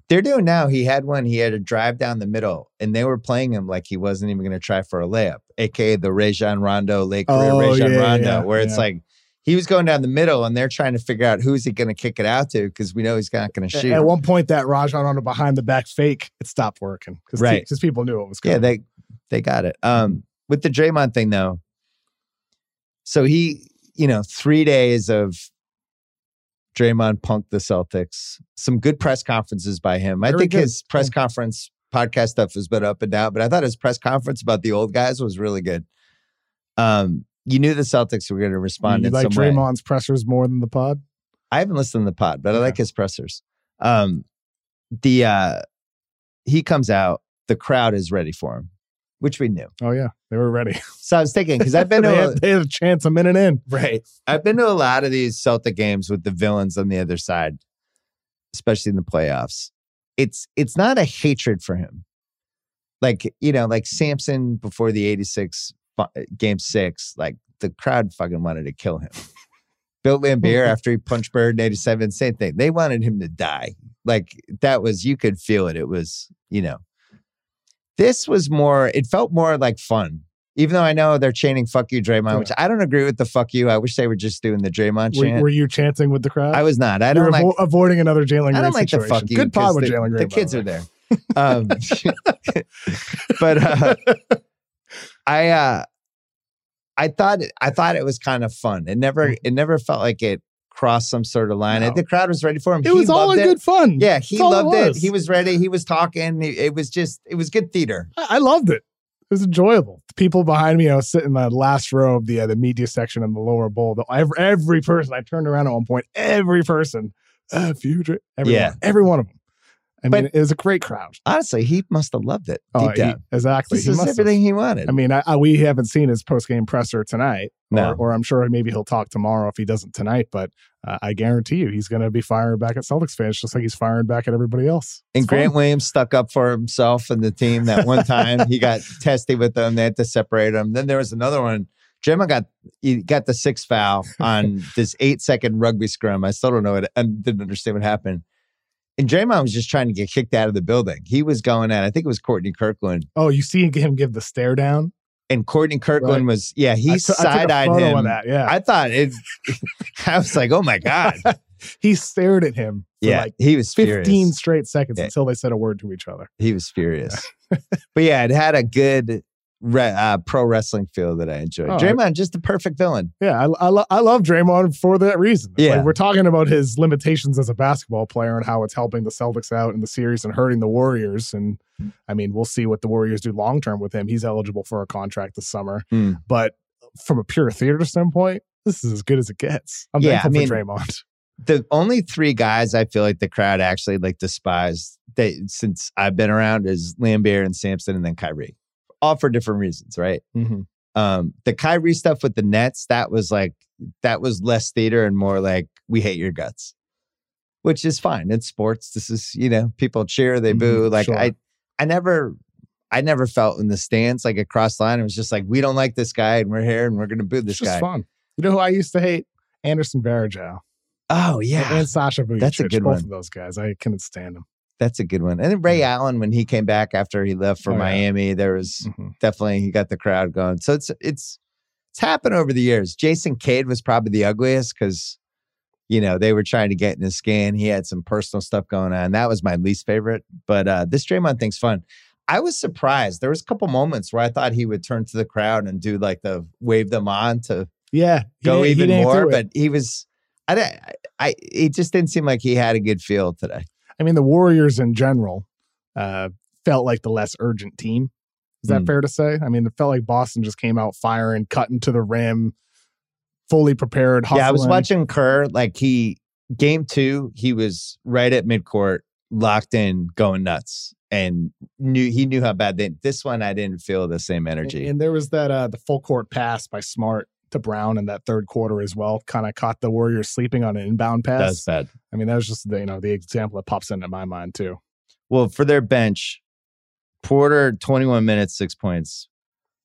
They're doing now. He had one. He had a drive down the middle, and they were playing him like he wasn't even going to try for a layup, aka the Rajon Rondo late career Oh, Rajon yeah, Rondo, yeah, where it's like he was going down the middle, and they're trying to figure out who's he going to kick it out to because we know he's not going to shoot. At one point, that Rajon on a behind the back fake, it stopped working because Right. people knew it was going. yeah, they they got it. Um, with the Draymond thing though, so he, you know, three days of Draymond punked the Celtics. Some good press conferences by him. I Very think good. his press conference podcast stuff has been up and down, but I thought his press conference about the old guys was really good. Um, you knew the Celtics were going to respond you in like some way. Draymond's pressers more than the pod? I haven't listened to the pod, but I like his pressers. Um, the uh, he comes out, the crowd is ready for him, which we knew. Oh yeah, they were ready. So I was thinking because I've [LAUGHS] been they, to a, had, they had a chance a minute in. right, I've been to a lot of these Celtic games with the villains on the other side, especially in the playoffs. It's it's not a hatred for him, like you know, like Sampson before the '86 game six, like the crowd fucking wanted to kill him. [LAUGHS] Bill Laimbeer after he punched [LAUGHS] Bird in '87, same thing. They wanted him to die. Like that was you could feel it. It was you know. This was more. It felt more like fun. Even though I know they're chanting "fuck you, Draymond," Yeah. which I don't agree with the "fuck you." I wish they were just doing the Draymond Were, chant. were you chanting with the crowd? I was not. I don't like. avo- avoiding another Jalen Green I don't like the fuck you. Good pod with the, Jalen Green. The kids are there. Um, [LAUGHS] but uh, I uh, I thought it, I thought it was kind of fun. It never it never felt like it crossed some sort of line. No. The crowd was ready for him. It He was all in it. good fun. Yeah, he That's all it loved it. He was ready. He was talking. It, it was just it was good theater. I I loved it. It was enjoyable. The people behind me, I was sitting in the last row of the uh, the media section in the lower bowl. The, every, every person, I turned around at one point, every person, uh, future, everyone, Yeah. every one of them. I mean, But- it was a great crowd. Honestly, he must have loved it. Oh, he- exactly. This He is must have. everything he wanted. I mean, I, I, we haven't seen his post game presser tonight, No. or, or I'm sure maybe he'll talk tomorrow if he doesn't tonight. But uh, I guarantee you, he's going to be firing back at Celtics fans just like he's firing back at everybody else. And fun. Grant Williams stuck up for himself and the team that one time. he got [LAUGHS] testy with them. They had to separate him. Then there was another one. Draymond got he got the sixth foul on [LAUGHS] this eight second rugby scrum. I still don't know it. I didn't understand what happened. And Draymond was just trying to get kicked out of the building. He was going at, I think it was Courtney Kirkland. Oh, you see him give the stare down. And Courtney Kirkland Right. was, yeah, he took- I took a side eyed him. that. Yeah, I thought it, [LAUGHS] I was like, oh my God. [LAUGHS] he stared at him for Yeah, like he was 15 furious. straight seconds Yeah. until they said a word to each other. He was furious. [LAUGHS] but yeah, it had a good re- uh, pro wrestling feel that I enjoyed. Oh, Draymond, just the perfect villain. Yeah, I, I, lo- I love Draymond for that reason. Yeah. like we're talking about his limitations as a basketball player and how it's helping the Celtics out in the series and hurting the Warriors. And I mean, we'll see what the Warriors do long term with him. He's eligible for a contract this summer. Hmm. But from a pure theater standpoint, this is as good as it gets. I'm Yeah, thankful I for Draymond. [LAUGHS] The only three guys I feel like the crowd actually like despised they, since I've been around is Laimbeer and Sampson and then Kyrie, all for different reasons, right? Mhm. Um, the Kyrie stuff with the Nets, that was like that was less theater and more like we hate your guts, which is fine. It's sports. This is you know people cheer, they Mhm, boo. Like sure. I, I never, I never felt in the stands like across the line. It was just like we don't like this guy and we're here and we're gonna boo It's this just guy. fun. You know who I used to hate? Anderson Varejao. Oh yeah, And Sasha Vujacic. That's a good one. both one. of those guys. I couldn't stand them. That's a good one. And then Ray Allen, when he came back after he left for Oh, yeah. Miami, there was Mhm. definitely he got the crowd going. So it's it's it's happened over the years. Jason Cade was probably the ugliest because you know they were trying to get in his skin. He had some personal stuff going on. That was my least favorite. But uh, this Draymond thing's fun. I was surprised. There was a couple moments where I thought he would turn to the crowd and do like the wave them on to Yeah. go even more. But he was. I, don't- I, it just didn't seem like he had a good feel today. I mean, the Warriors in general uh, felt like the less urgent team. Is that Mm. fair to say? I mean, it felt like Boston just came out firing, cutting to the rim, fully prepared. Hustling. Yeah, I was watching Kerr. Like he, game two, he was right at midcourt, locked in, going nuts, and knew he knew how bad they. This one, I didn't feel the same energy. And, and there was that uh, the full court pass by Smart to Brown in that third quarter as well. Kind of caught the Warriors sleeping on an inbound pass. That's bad. I mean, that was just the you know the example that pops into my mind too. Well, for their bench, Porter twenty one minutes, six points.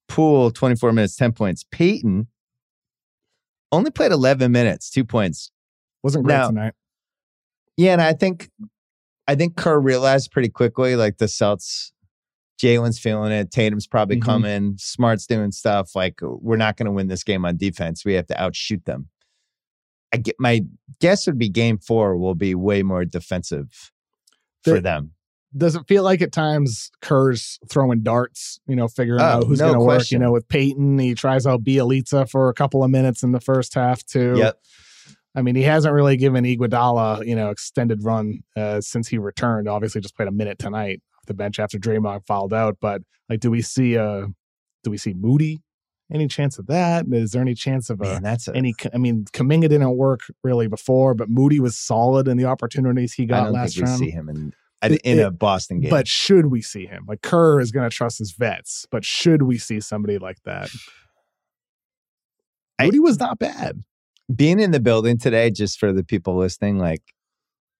Poole twenty four minutes, ten points. Peyton only played eleven minutes, two points. Wasn't great Now- tonight. Yeah, and I think I think Kerr realized pretty quickly like the Celts, Jalen's feeling it, Tatum's probably Mhm. coming, Smart's doing stuff. Like we're not going to win this game on defense. We have to outshoot them. I get my guess would be game four will be way more defensive for them. Does it feel like at times Kerr's throwing darts, you know, figuring Oh, out who's no going to work? You know, with Peyton, he tries out Bjelica for a couple of minutes in the first half too. Yep. I mean, he hasn't really given Iguodala, you know, extended run uh, since he returned. Obviously, just played a minute tonight the bench after Draymond fouled out. But like, do we see uh do we see Moody Any chance of that? Is there any chance of a Man, that's a, any? I mean, Kuminga didn't work really before, but Moody was solid in the opportunities he I got don't last think we round. see him in It- in a Boston game. But should we see him? Like Kerr is going to trust his vets, but should we see somebody like that? I- Moody was not bad. being in the building today, just for the people listening, like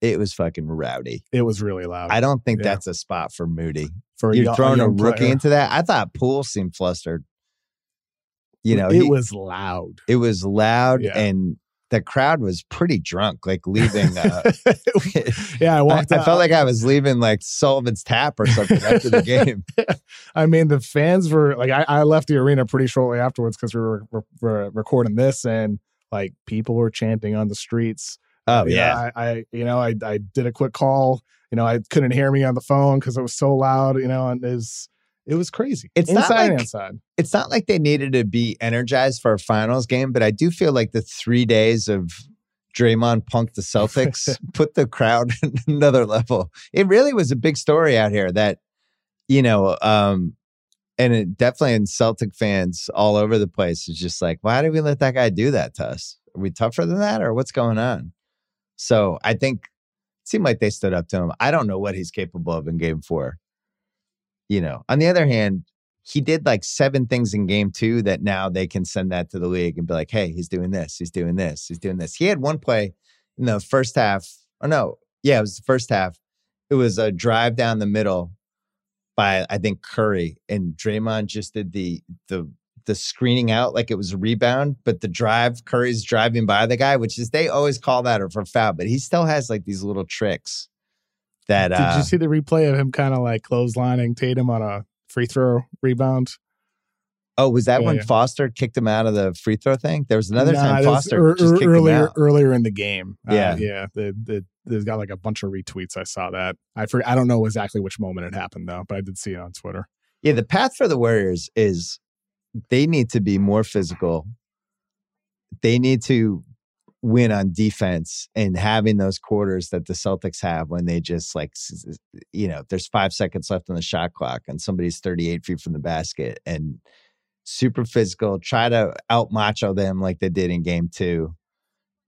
it was fucking rowdy. It was really loud. I don't think Yeah. that's a spot for Moody. For You're throwing a young rookie player. into that. I thought Poole seemed flustered. You know, it he- was loud. it was loud Yeah. and the crowd was pretty drunk, like leaving. Uh, [LAUGHS] yeah, I [LAUGHS] I, walked. I out- felt like I was leaving like Sullivan's Tap or something after the game. [LAUGHS] I mean, the fans were like, I, I left the arena pretty shortly afterwards because we were, were, were recording this, and like people were chanting on the streets. Oh yeah, I, I you know I I did a quick call. You know, I couldn't hear me on the phone because it was so loud. You know, and it was it was crazy. It's not inside like- outside. it's not like they needed to be energized for a finals game, but I do feel like the three days of Draymond punked the Celtics [LAUGHS] put the crowd [LAUGHS] at another level. It really was a big story out here that, you know, um, and it definitely in Celtic fans all over the place is just like, why did we let that guy do that to us? Are we tougher than that or what's going on? So I think it seemed like they stood up to him. I don't know what he's capable of in game four. You know, on the other hand, he did like seven things in game two that now they can send that to the league and be like, hey, he's doing this, he's doing this, he's doing this. He had one play in the first half. Oh no, yeah, it was the first half. It was a drive down the middle by I think Curry and Draymond just did the the the screening out like it was a rebound, but the drive Curry's driving by the guy, which is they always call that or for foul, but he still has like these little tricks that Did uh you see the replay of him kind of like clotheslining Tatum on a free throw rebound? oh was that Yeah, when yeah. Foster kicked him out of the free throw thing? There was another Nah, time Foster just kicked earlier him out. earlier in the game. Uh, Yeah. yeah. The, the, there's got like a bunch of retweets. I saw that. I for, I don't know exactly which moment it happened though, but I did see it on Twitter. Yeah, the path for the Warriors is they need to be more physical. They need to win on defense and having those quarters that the Celtics have when they just like, you know, there's five seconds left on the shot clock and somebody's 38 feet from the basket and super physical, try to out macho them like they did in game two.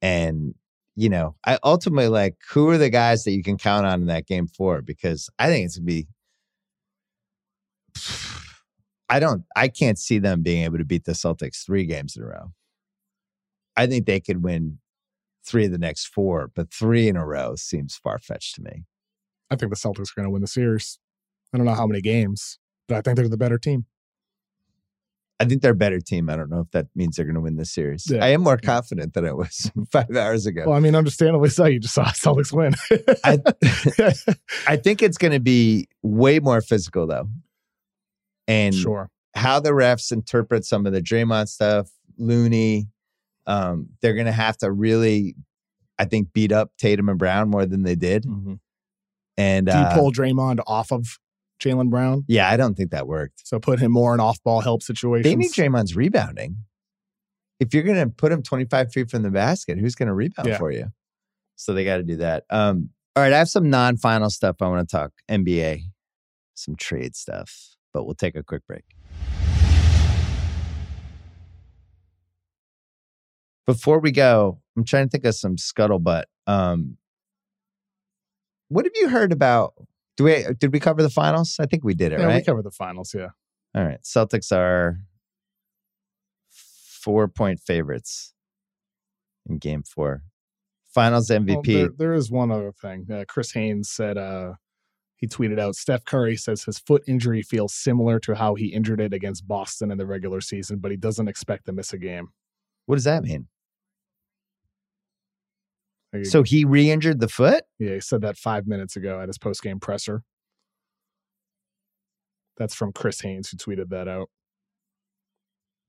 And, you know, I ultimately like who are the guys that you can count on in that game four? Because I think it's gonna be I don't I can't see them being able to beat the Celtics three games in a row. I think they could win three of the next four, but three in a row seems far fetched to me. I think the Celtics are going to win the series. I don't know how many games, but I think they're the better team. I think they're a better team. I don't know if that means they're going to win this series. Yeah. I am more confident than I was [LAUGHS] five hours ago. Well, I mean, understandably so. You just saw [LAUGHS] Celtics win. I, [LAUGHS] I think it's going to be way more physical though. And sure. how the refs interpret some of the Draymond stuff, Looney, um, they're going to have to really, I think, beat up Tatum and Brown more than they did. And Do you uh, pull Draymond off of Jalen Brown? yeah, I don't think that worked. So put him more in off-ball help situations. They need Draymond's rebounding. If you're going to put him 25 feet from the basket, who's going to rebound Yeah. for you? So they got to do that. Um, all right, I have some non-final stuff I want to talk NBA, some trade stuff, but we'll take a quick break. Before we go, I'm trying to think of some scuttlebutt. Um, what have you heard about? Do we did we cover the finals? I think we did it, Yeah, we right? covered the finals. Yeah. All right. Celtics are four point favorites in game four. Finals Well, MVP. there, there is one other thing. Uh, Chris Haynes said uh, he tweeted out Steph Curry says his foot injury feels similar to how he injured it against Boston in the regular season, but he doesn't expect to miss a game. what does that mean? So he re injured the foot? yeah, he said that five minutes ago at his post game presser. That's from Chris Haynes who tweeted that out.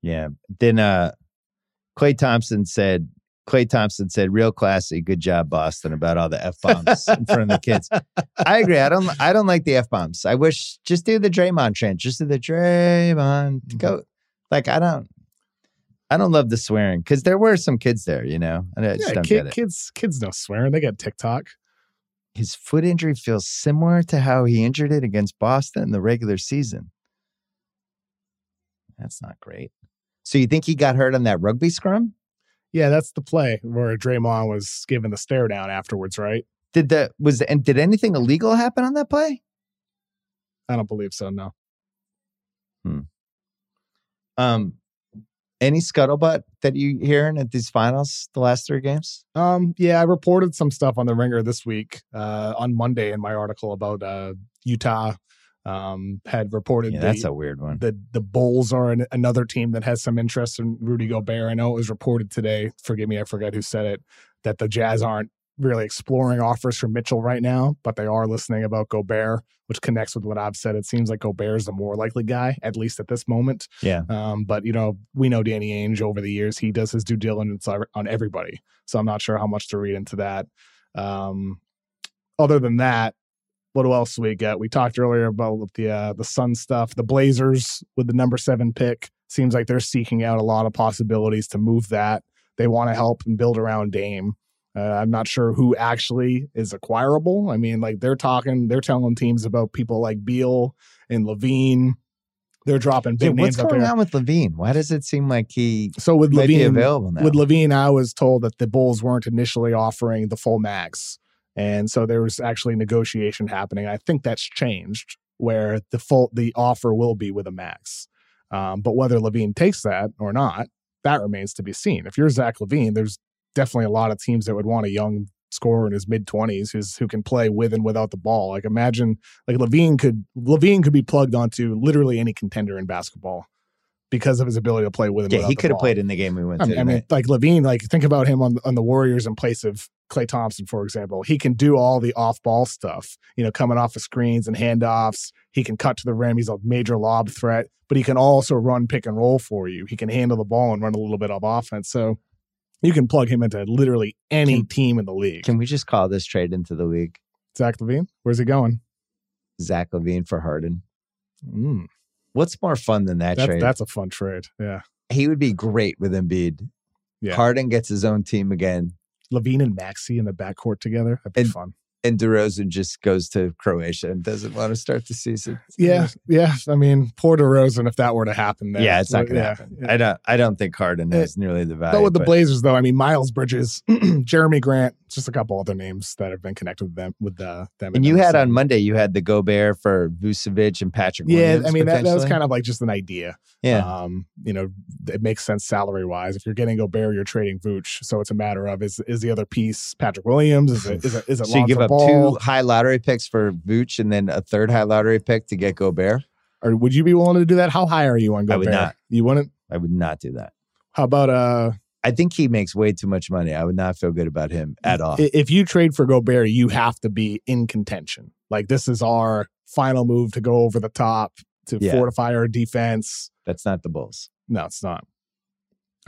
Yeah. Then uh Klay Thompson said, Klay Thompson said, real classy, good job, Boston, about all the F bombs in front of the kids. I agree. I don't I don't like the F bombs. I wish just do the Draymond chant. Just do the Draymond. Mm-hmm. Go like I don't I don't love the swearing because there were some kids there, you know. And I Yeah, kid, kids kids know swearing. They got TikTok. His foot injury feels similar to how he injured it against Boston in the regular season. That's not great. So you think he got hurt on that rugby scrum? Yeah, that's the play where Draymond was given the stare down afterwards, right? Did the was and did anything illegal happen on that play? I don't believe so. No. Um, any scuttlebutt that you hearing at these finals, the last three games? Um, yeah, I reported some stuff on the Ringer this week, uh, on Monday in my article about uh, Utah. Um, had reported Yeah, the, that's a weird one. the the Bulls are an, another team that has some interest in Rudy Gobert. I know it was reported today. Forgive me, I forget who said it. That the Jazz aren't really exploring offers for Mitchell right now, but they are listening about Gobert, which connects with what I've said. It seems like Gobert is the more likely guy, at least at this moment. Yeah. Um, but you know, we know Danny Ainge over the years. He does his due diligence on on everybody. So I'm not sure how much to read into that. Um, other than that, what else we get? We talked earlier about the uh, the Sun stuff. The Blazers with the number seven pick seems like they're seeking out a lot of possibilities to move that. They want to help and build around Dame. Uh, I'm not sure who actually is acquirable. I mean, like they're talking, they're telling teams about people like Beal and LaVine. They're dropping Yeah, big what's names out going on with LaVine? Why does it seem like he So with LaVine, available now? with LaVine, I was told that the Bulls weren't initially offering the full max, and so there was actually negotiation happening. I think that's changed, where the full the offer will be with a max. Um, but whether LaVine takes that or not, that remains to be seen. If you're Zach LaVine, there's definitely a lot of teams that would want a young scorer in his mid twenties who's who can play with and without the ball. Like imagine like LaVine could LaVine could be plugged onto literally any contender in basketball because of his ability to play with and yeah, he could have played in the game we went I to. I mean, tonight. like LaVine, like think about him on on the Warriors in place of Klay Thompson, for example. He can do all the off ball stuff, you know, coming off of screens and handoffs. He can cut to the rim. He's a major lob threat, but he can also run pick and roll for you. He can handle the ball and run a little bit of offense. So you can plug him into literally any Can- team in the league. Can we just call this trade into the league? Zach LaVine, where's he going? Zach LaVine for Harden. Mm, What's more fun than that that's trade? that's a fun trade. Yeah, he would be great with Embiid. Yeah. Harden gets his own team again, LaVine and Maxey in the backcourt together. That'd be And- fun. And DeRozan just goes to Croatia and doesn't want to start the season. Yeah, yeah. I mean, poor DeRozan, if that were to happen there. Yeah, it's not going to yeah, happen. yeah. I don't. I don't think Harden Uh, has nearly the value. But with the Blazers, though, I mean, Miles Bridges, [CLEARS THROAT] Jerami Grant, just a couple other names that have been connected with them. With the, them and you had on Monday. You had the Gobert for Vucevic and Patrick. Yeah, Williams, I mean that, that was kind of like just an idea. yeah. Um, you know, it makes sense salary wise. If you're getting Gobert, you're trading Vooch. So it's a matter of is is the other piece Patrick Williams? Is it is it is it so you give Lonzo Ball? two high lottery picks for Vooch and then a third high lottery pick to get Gobert. Or would you be willing to do that? How high are you on Gobert? I would not. You wouldn't? I would not do that. How about uh I think he makes way too much money. I would not feel good about him at all. if you trade for Gobert, you have to be in contention. Like this is our final move to go over the top to Yeah. fortify our defense. That's not the Bulls. No, it's not.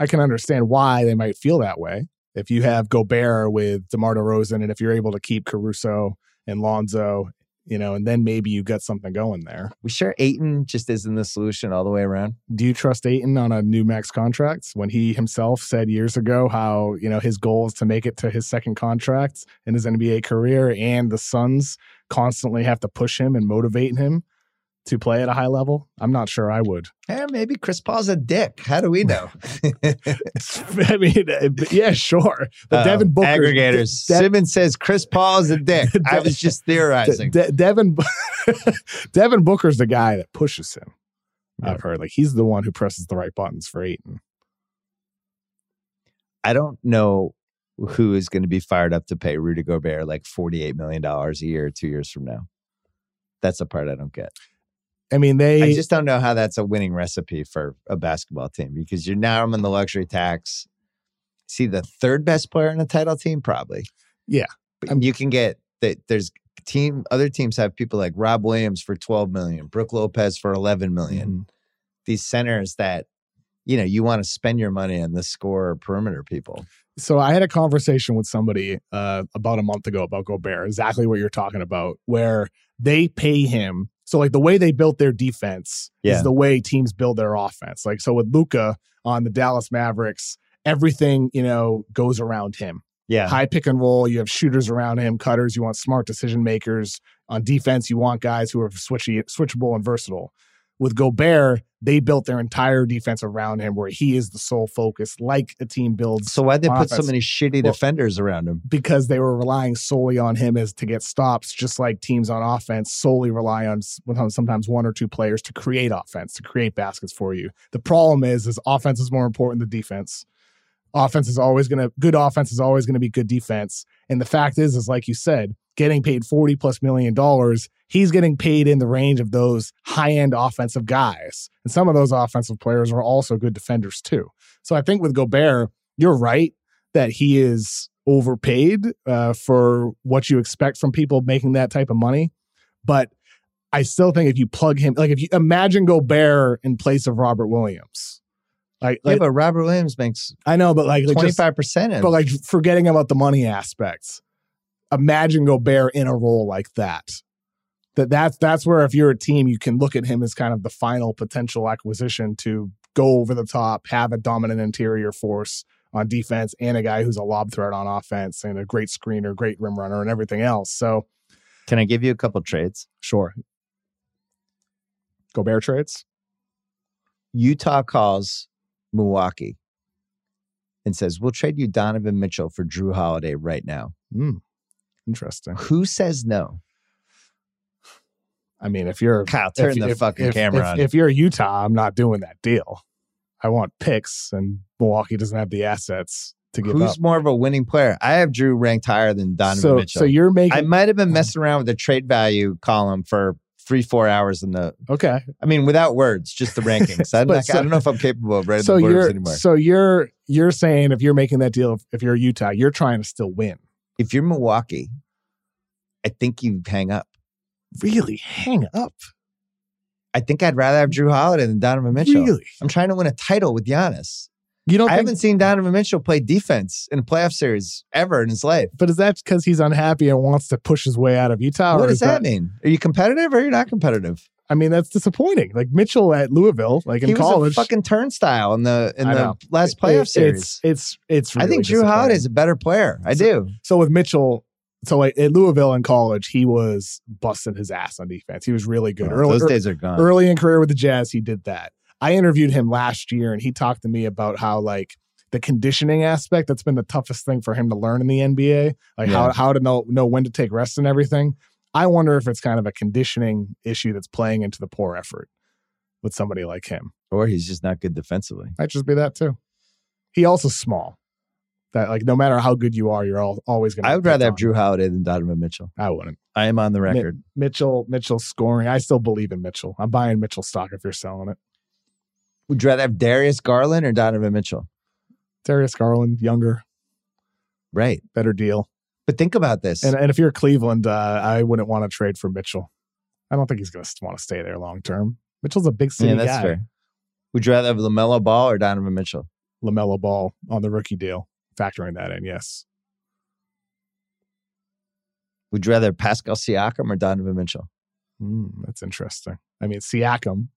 I can understand why they might feel that way. If you have Gobert with DeMar DeRozan, and if you're able to keep Caruso and Lonzo, you know, and then maybe you got something going there. We sure Ayton just isn't the solution all the way around. Do you trust Ayton on a new max contract when he himself said years ago how, you know, his goal is to make it to his second contract in his NBA career and the Suns constantly have to push him and motivate him to play at a high level? I'm not sure I would. Eh, maybe Chris Paul's a dick. How do we [LAUGHS] know? [LAUGHS] I mean, uh, yeah, sure. The Uh, Devin Booker aggregators. De- Simmons says Chris Paul is a dick. [LAUGHS] I was just De- theorizing. De- Devin Devin Booker's the guy that pushes him. I've heard like he's the one who presses the right buttons for Ayton. I don't know who is going to be fired up to pay Rudy Gobert like $48 million a year two years from now. That's the part I don't get. I mean, they I just don't know how that's a winning recipe for a basketball team because you're now I'm in the luxury tax. See the third best player in a title team, probably. Yeah. but I'm- you can get that. There's team. Other teams have people like Rob Williams for 12 million, Brook Lopez for 11 million. Mhm. These centers that you know you want to spend your money on the score perimeter people. so I had a conversation with somebody uh, about a month ago about Gobert, exactly what you're talking about, where they pay him. So like the way they built their defense Yeah. is the way teams build their offense. Like so with Luka on the Dallas Mavericks, everything you know goes around him. Yeah, high pick and roll. You have shooters around him, cutters. You want smart decision makers. On defense, you want guys who are switchy, switchable and versatile. With Gobert, they built their entire defense around him where he is the sole focus, like a team builds. So why'd they put so many shitty Well- defenders around him? because they were relying solely on him as to get stops, just like teams on offense solely rely on sometimes one or two players to create offense, to create baskets for you. The problem is, is offense is more important than defense. Offense is always to good offense is always going to be good defense. And the fact is, is like you said, getting paid 40 plus million dollars, he's getting paid in the range of those high end offensive guys. And some of those offensive players are also good defenders too. So I think with Gobert, you're right that he is overpaid uh, for what you expect from people making that type of money. But I still think if you plug him, like if you imagine Gobert in place of Robert Williams, like, Yeah, like but Robert Williams makes I know, but like, twenty five percent. but like forgetting about the money aspects, imagine Gobert in a role like that. That that's that's where if you're a team, you can look at him as kind of the final potential acquisition to go over the top, have a dominant interior force on defense, and a guy who's a lob threat on offense, and a great screener, great rim runner, and everything else. So Can I give you a couple trades? sure, Gobert trades. Utah calls Milwaukee and says, "We'll trade you Donovan Mitchell for Jrue Holiday right now." Hmm. Interesting. Who says no? I mean, if you're Kyle, turn if, the if- fucking if- camera if, on. If you're Utah, I'm not doing that deal. I want picks, and Milwaukee doesn't have the assets to give up. Who's up. more of a winning player? I have Jrue ranked higher than Donovan so, Mitchell. so you're making I might have been messing around with the trade value column for three, four hours in the. okay. I mean, without words, just the rankings. [LAUGHS] Not, so- I don't know if I'm capable of writing So the words anymore. so you're you're saying if you're making that deal, if, if you're Utah, you're trying to still win. If you're Milwaukee, I think you hang up. Really, hang up. I think I'd rather have Jrue Holiday than Donovan Mitchell. Really, I'm trying to win a title with Giannis. you don't I think? haven't seen Donovan Mitchell play defense in a playoff series ever in his life. But is that because he's unhappy and wants to push his way out of Utah? what does is that, mean? Are you competitive or are you not competitive? I mean, that's disappointing. Like Mitchell at Louisville, like in college. he was college, a fucking turnstile in the in the last it- playoff it's, series. It's it's. I really think Jrue. Holiday is a better player. I So- do. So with Mitchell, so like at Louisville in college, he was busting his ass on defense. He was really good. Oh, well, early, those days are gone. early in career with the Jazz, he did that. I interviewed him last year, and he talked to me about how like the conditioning aspect that's been the toughest thing for him to learn in the NBA, like how how to know know when to take rest and everything. I wonder if it's kind of a conditioning issue that's playing into the poor effort with somebody like him. or he's just not good defensively. Might just be that too. He also small. That like no matter how good you are, you're all, always going. to I would rather have Jrue Holiday than Donovan Mitchell. I wouldn't. I am on the record. Mitchell, Mitchell scoring. I still believe in Mitchell. I'm buying Mitchell stock if you're selling it. Would you rather have Darius Garland or Donovan Mitchell? Darius Garland, younger, Right. better deal. But think about this. And and if you're Cleveland, uh, I wouldn't want to trade for Mitchell. I don't think he's going to want to stay there long term. Mitchell's a big city yeah, that's guy. fair. Would you rather have LaMelo Ball or Donovan Mitchell? Lamelo Ball on the rookie deal, factoring that in. Yes, Would you rather Pascal Siakam or Donovan Mitchell? Hmm, that's interesting. I mean, Siakam.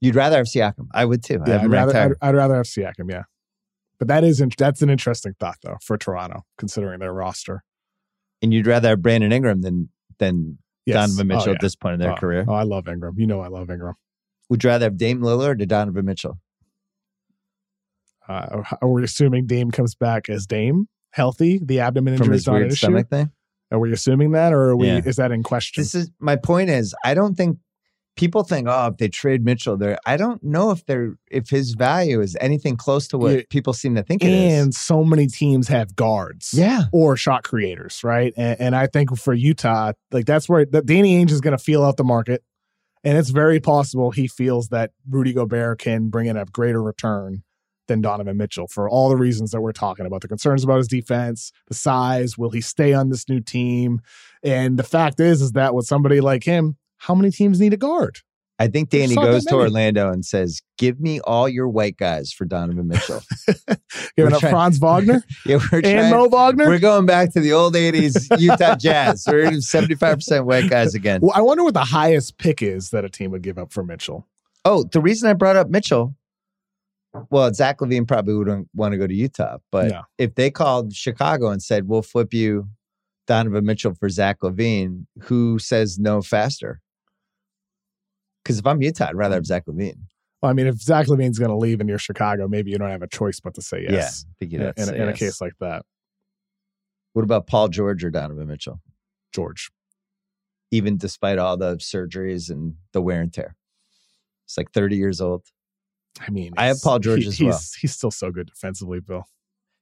You'd rather have Siakam. I would too. Yeah, I'd rather, I'd. I'd rather have Siakam. Yeah, but that is that's an interesting thought though for Toronto, considering their roster. and you'd rather have Brandon Ingram than than Yes. Donovan Mitchell Oh, at this point in their oh, career. Oh, I love Ingram. You know, I love Ingram. Would you rather have Dame Lillard or Donovan Mitchell? Uh, are we assuming Dame comes back as Dame, healthy? The abdomen From injury his is not an issue. stomach thing? Are we assuming that, or are we? Yeah. Is that in question? This is my point is I don't think people think, oh, if they trade Mitchell, there I don't know if they're if his value is anything close to what Yeah. people seem to think it is. and so many teams have guards, Yeah. or shot creators, right? And, and I think for Utah, like that's where that Danny Ainge is going to feel out the market, and it's very possible he feels that Rudy Gobert can bring in a greater return than Donovan Mitchell for all the reasons that we're talking about the concerns about his defense, the size, will he stay on this new team? And the fact is, is that with somebody like him, how many teams need a guard? I think Danny goes to. Orlando and says, Give me all your white guys for Donovan Mitchell. Giving up trying- Franz Wagner [LAUGHS] yeah, we're and trying, Mo Wagner. We're going back to the old 80s Utah Jazz. We're 75% white guys again. Well, I wonder what the highest pick is that a team would give up for Mitchell. Oh, the reason I brought up Mitchell, well, Zach LaVine probably wouldn't want to go to Utah, but if they called Chicago and said, "We'll flip you Donovan Mitchell for Zach LaVine," who says no faster? Because if I'm Utah, I'd rather have mm. Zach LaVine. Well, I mean, if Zach LaVine's going to leave and you're Chicago, maybe you don't have a choice but to say yes. Yeah, in, in, a- say in a case like that, What about Paul George or Donovan Mitchell? George. Even despite all the surgeries and the wear and tear, it's like 30 years old. I mean, I have Paul George he- as he's, well. He's still so good defensively, Bill.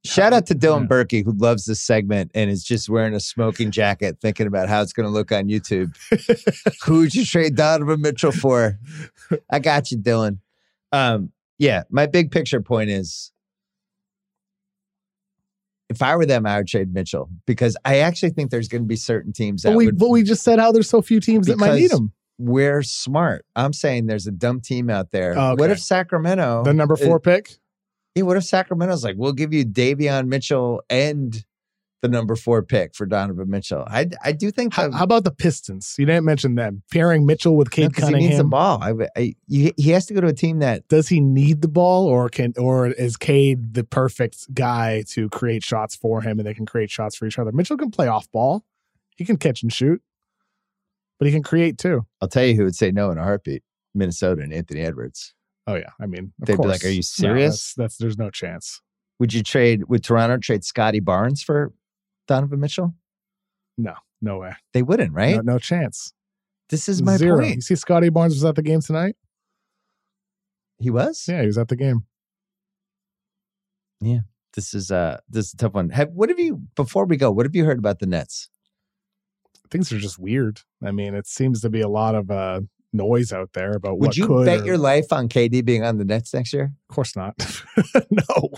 Shout out to Dylan Yeah. Berkey, who loves this segment and is just wearing a smoking jacket, thinking about how it's going to look on YouTube. [LAUGHS] Who'd you trade Donovan Mitchell for? I got you, Dylan. Um, yeah, my big picture point is if I were them, I would trade Mitchell because I actually think there's going to be certain teams that But we, would. but we just said how there's so few teams that might need him. we're smart. I'm saying there's a dumb team out there. Oh, What if Sacramento, The number four pick. Yeah, what if Sacramento's like, we'll give you Davion Mitchell and the number four pick for Donovan Mitchell? I I do think How, how about the Pistons? You didn't mention them. Pairing Mitchell with no, Cade 'cause he needs the ball. I, I, you, he has to go to a team that Does he need the ball, or can, or is Cade the perfect guy to create shots for him, and they can create shots for each other? Mitchell can play off ball. He can catch and shoot, but he can create too. I'll tell you who would say no in a heartbeat: Minnesota and Anthony Edwards. Oh yeah, I mean, of They'd be like, "Are you No, serious?" that's, that's there's no chance. Would you trade? Would Toronto trade Scottie Barnes for Donovan Mitchell? No no way. They wouldn't, right? No, no chance. This is my Zero. You point. see, Scottie Barnes was at the game tonight. He was. Yeah, he was at the game. Yeah, this is uh this is a tough one. Have what have you before we go? What have you heard about the Nets? Things are just weird. I mean, it seems to be a lot of uh, noise out there about Would what you could. bet or- your life on KD being on the Nets next year? Of course not. [LAUGHS] no.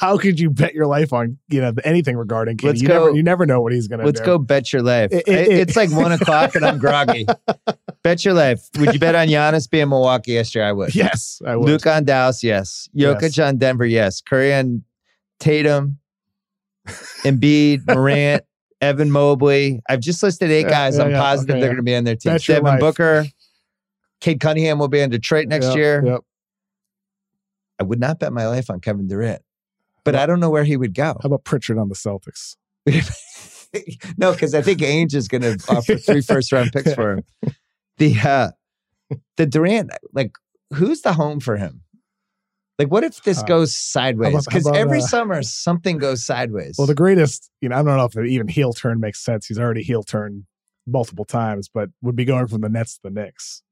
How could you bet your life on you know anything regarding KD? Let's you go- Never, you never know what he's going to do. Let's go bet your life. It- It- it- it's like one [LAUGHS] o'clock and I'm groggy. bet your life. Would you bet on Giannis being Milwaukee yesterday? I would. [LAUGHS] Yes, I would. Luke on Dallas, yes. Jokic Yes. on Denver, yes. Curry on Tatum, Embiid, Morant, Evan Mobley. I've just listed eight Yeah, guys. yeah, I'm yeah, positive okay, they're going to be on their team. Your Devin. Booker, Cade Cunningham will be in Detroit next Yep, year. Yep. I would not bet my life on Kevin Durant, but I don't know where he would go. How about Pritchard on the Celtics? [LAUGHS] no, because I think Ainge is going to offer three [LAUGHS] first round picks for him. The uh, the Durant, like, who's the home for him? Like, what if this Uh, goes sideways? Because every uh, summer something goes sideways. Well, the greatest, you know, I don't know if even heel turn makes sense. He's already heel turned multiple times, but would be going from the Nets to the Knicks.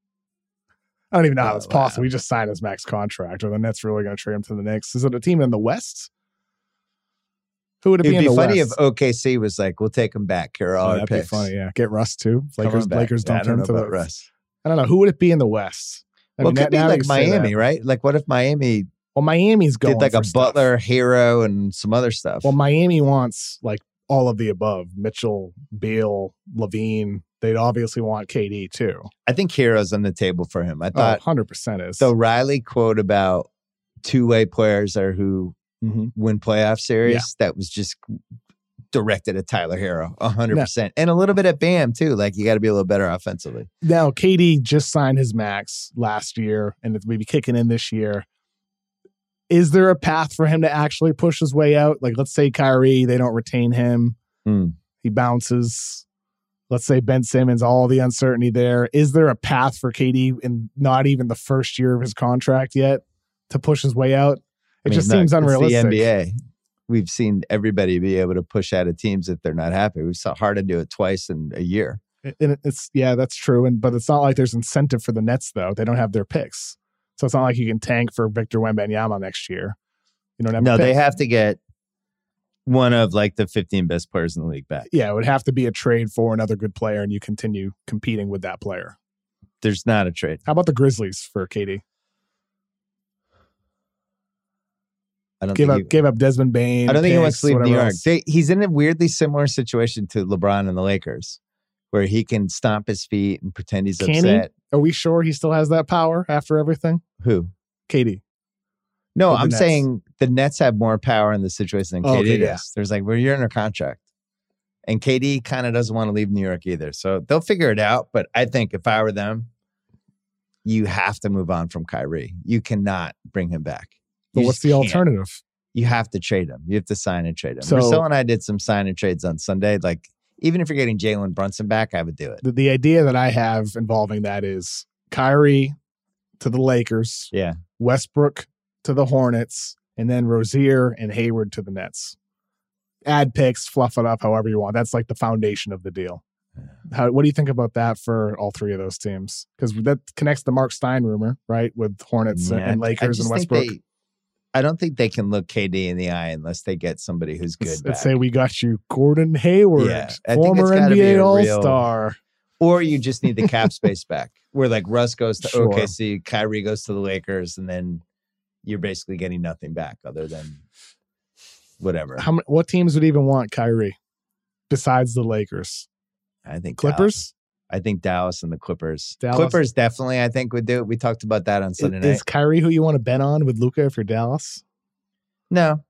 I don't even know how Oh, that's possible. wow. He just signed his max contract, or the Nets really going to trade him to the Knicks? Is it a team in the West? Who would it be? It'd be be in the funny West? if OKC was like, "We'll take him back. Here all Oh, that'd picks." be funny. Yeah, get Russ too. Lakers. Lakers don't I turn don't to the Russ. I don't know who would it be in the West. I Well, it could be like you say that- Miami, right? Like, what if Miami Well, Miami's going did like a stuff. Butler, Herro, and some other stuff? Well, Miami wants like all of the above: Mitchell, Beal, LaVine. They'd obviously want KD too. I think Herro's on the table for him. I Oh, thought 100% is. So Riley quote about two way players are who Mhm. win playoff series that was just directed at Tyler Herro, hundred percent, and a little bit at Bam too. Like you got to be a little better offensively. now KD just signed his max last year, and it's maybe kicking in this year. Is there a path for him to actually push his way out? Like, let's say Kyrie, they don't retain him, Hmm. he bounces. Let's say Ben Simmons, all the uncertainty there. Is there a path for KD in not even the first year of his contract yet to push his way out? It I mean, just look, seems unrealistic. The NBA, we've seen everybody be able to push out of teams if they're not happy. We saw Harden do it twice in a year. And it's yeah, that's true. And but it's not like there's incentive for the Nets though. They don't have their picks, so it's not like you can tank for Victor Wembanyama next year. You don't have No, they have to get one of like the 15 best players in the league back. Yeah, it would have to be a trade for another good player, and you continue competing with that player. There's not a trade. How about the Grizzlies for KD? I don't Give think up, he- give up Desmond Bane. I don't think he wants to leave New York. They, he's in a weirdly similar situation to LeBron and the Lakers, where he can stomp his feet and pretend he's Can he? upset. Are we sure he still has that power after everything? Who? KD. No, I'm Nets. saying the Nets have more power in the situation than Oh, KD okay, does. yeah. There's like, well, you're under contract. And KD kind of doesn't want to leave New York either. So they'll figure it out. But I think if I were them, you have to move on from Kyrie. You cannot bring him back. But what's just the can't. alternative? You have to trade him. You have to sign and trade him. So- Marcel and I did some sign and trades on Sunday. Like, even if you're getting Jalen Brunson back, I would do it. The, the idea that I have involving that is Kyrie to the Lakers, Yeah. Westbrook to the Hornets, and then Rozier and Hayward to the Nets. Add picks, fluff it up however you want. That's like the foundation of the deal. How, what do you think about that for all three of those teams? Because that connects the Mark Stein rumor, right, with Hornets Yeah, and Lakers and Westbrook. they- I don't think they can look KD in the eye unless they get somebody who's good. Let's, back. let's say we got you Gordon Hayward, Yeah, former it's gotta be NBA All real- Star. or you just need the cap space back, where like Russ goes to Sure. OKC, Kyrie goes to the Lakers, and then you're basically getting nothing back other than whatever. How many, what teams would even want Kyrie besides the Lakers? I think Clippers. I think Dallas and the Clippers. Dallas. Clippers definitely, I think would do it. We talked about that on Is, Sunday night. is Kyrie who you want to bet on with Luka if you're Dallas? no,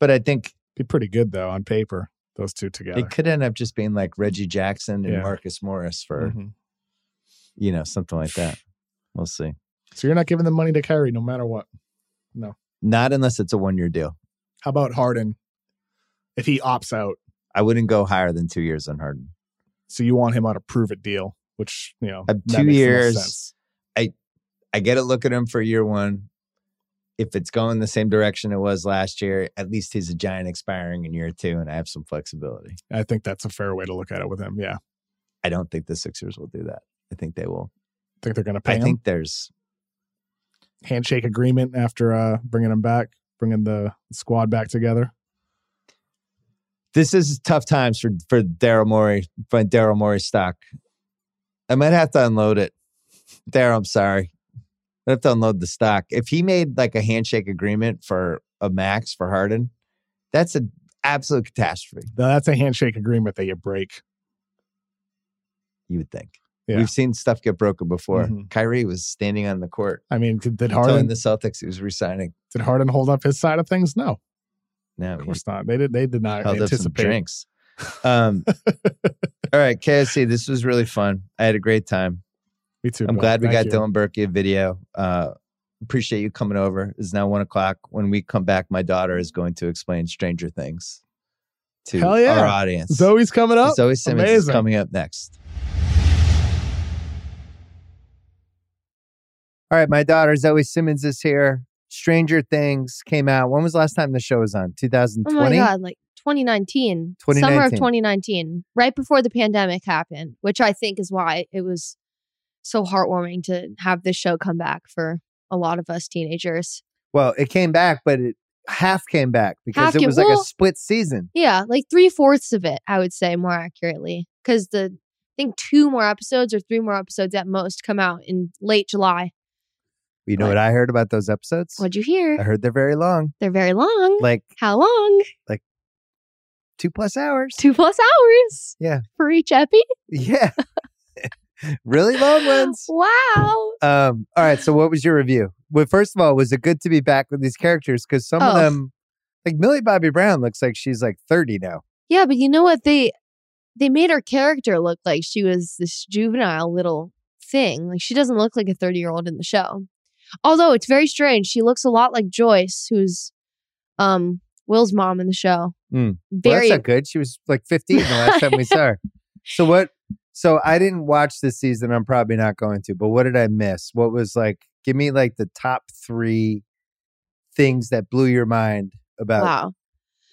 but I think Be pretty good though on paper. Those two together. it could end up just being like Reggie Jackson and Yeah. Marcus Morris for Mhm. you know something like that. We'll see. So you're not giving the money to Kyrie no matter what. No, not unless it's a one year deal. How about Harden? If he opts out, I wouldn't go higher than two years on Harden. So you want him on a prove it deal, which you know two makes the most years. sense. I get a look at him for year one. If it's going the same direction it was last year, at least he's a giant expiring in year two, and I have some flexibility. I think that's a fair way to look at it with him. Yeah, I don't think the Sixers will do that. I think they will. think they're going to pay I him. think there's handshake agreement after uh, bringing him back, bringing the squad back together. This is tough times for for Daryl Morey for Daryl Morey stock. I might have to unload it. Daryl, I'm sorry. I have to unload the stock. If he made like a handshake agreement for a max for Harden, that's an absolute catastrophe. Now, that's a handshake agreement that you break. You would think. Yeah. We've seen stuff get broken before. Mhm. Kyrie was standing on the court I mean, did, did Harden the Celtics he was resigning. did Harden hold up his side of things? No, No, of course not. They did. They did not held up some anticipate. drinks. Um, [LAUGHS] all right, KOC, this was really fun. I had a great time. Me too. I'm Bill. glad we Thank got you. Dylan Berkey a video. Uh, appreciate you coming over. It's now one o'clock. When we come back, my daughter is going to explain Stranger Things to Hell yeah. our audience. Zoe's coming up. Zoe Simmons is coming up next. All right, my daughter Zoe Simmons is here. Stranger Things came out. When was the last time the show was on? 2020? Oh 2020. my god, like 2019, 2019. summer of 2019. 2019, right before the pandemic happened, which I think is why it was so heartwarming to have this show come back for a lot of us teenagers. Well, it came back, but it half came back because Half it came- was like a split season. Yeah, like three fourths of it, I would say more accurately, because the I think two more episodes or three more episodes at most come out in late July. You know What? what I heard about those episodes? What'd you hear? I heard they're very long, They're very long. like How long? Like two plus hours. Two plus hours. Yeah. For each epi. Yeah. [LAUGHS] really long ones. [GASPS] Wow. Um, all right. So what was your review? Well, first of all, was it good to be back with these characters? Because some of Oh. them like Millie Bobby Brown looks like she's like 30 now. Yeah, but you know what? They they made her character look like she was this juvenile little thing. Like she doesn't look like a 30 year old in the show. Although it's very strange. She looks a lot like Joyce, who's um Will's mom in the show. Mm. Well, Very that's not good. She was like 15 the last time we saw her. [LAUGHS] So what so I didn't watch this season. I'm probably not going to, but what did I miss? What was like give me like the top three things that blew your mind about wow.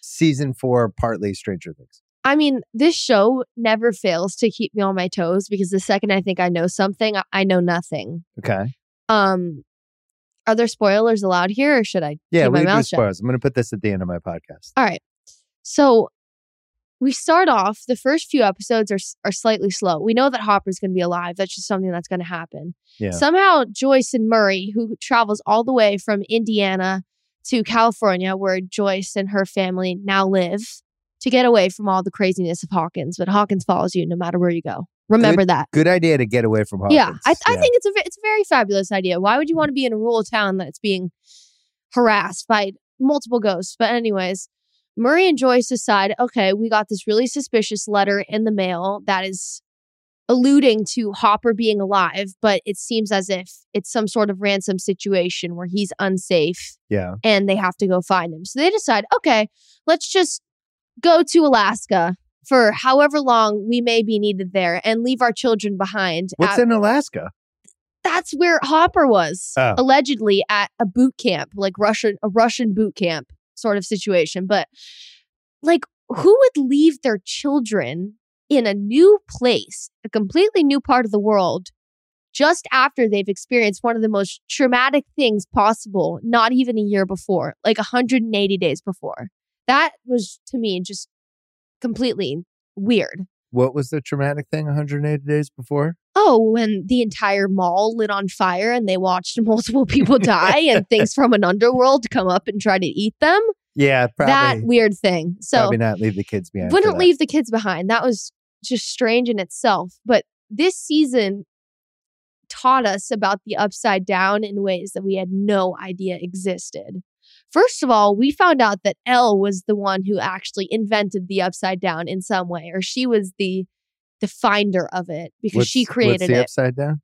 season four, partly Stranger Things. I mean, this show never fails to keep me on my toes because the second I think I know something, I know nothing. Okay. Um are there spoilers allowed here or should I Yeah, we my do mouth shut? spoilers. I'm gonna put this at the end of my podcast. All right. So we start off, the first few episodes are, are slightly slow. We know that Hopper's going to be alive. That's just something that's going to happen. Yeah. Somehow, Joyce and Murray, who travels all the way from Indiana to California, where Joyce and her family now live, to get away from all the craziness of Hawkins. But Hawkins follows you no matter where you go. Remember that. Good idea to get away from Hawkins. Yeah, I, I Yeah. think it's a it's a very fabulous idea. Why would you want to be in a rural town that's being harassed by multiple ghosts? But anyways, Murray and Joyce decide, okay, we got this really suspicious letter in the mail that is alluding to Hopper being alive, but it seems as if it's some sort of ransom situation where he's unsafe Yeah. and they have to go find him. So they decide, okay, let's just go to Alaska for however long we may be needed there and leave our children behind. What's at- in Alaska? that's where Hopper was Oh. allegedly at a boot camp, like Russian a Russian boot camp sort of situation. But like, who would leave their children in a new place, a completely new part of the world, just after they've experienced one of the most traumatic things possible, not even a year before, like 180 days before? That was to me just completely weird. What was the traumatic thing 180 days before? Oh, when the entire mall lit on fire and they watched [LAUGHS] multiple people die and things from an underworld come up and try to eat them. Yeah, probably. that weird thing. So probably not leave the kids behind. wouldn't leave the kids behind. That was just strange in itself. But this season taught us about the upside down in ways that we had no idea existed. First of all, we found out that Elle was the one who actually invented the upside down in some way, or she was the the finder of it because What's- she what's created the it. upside down.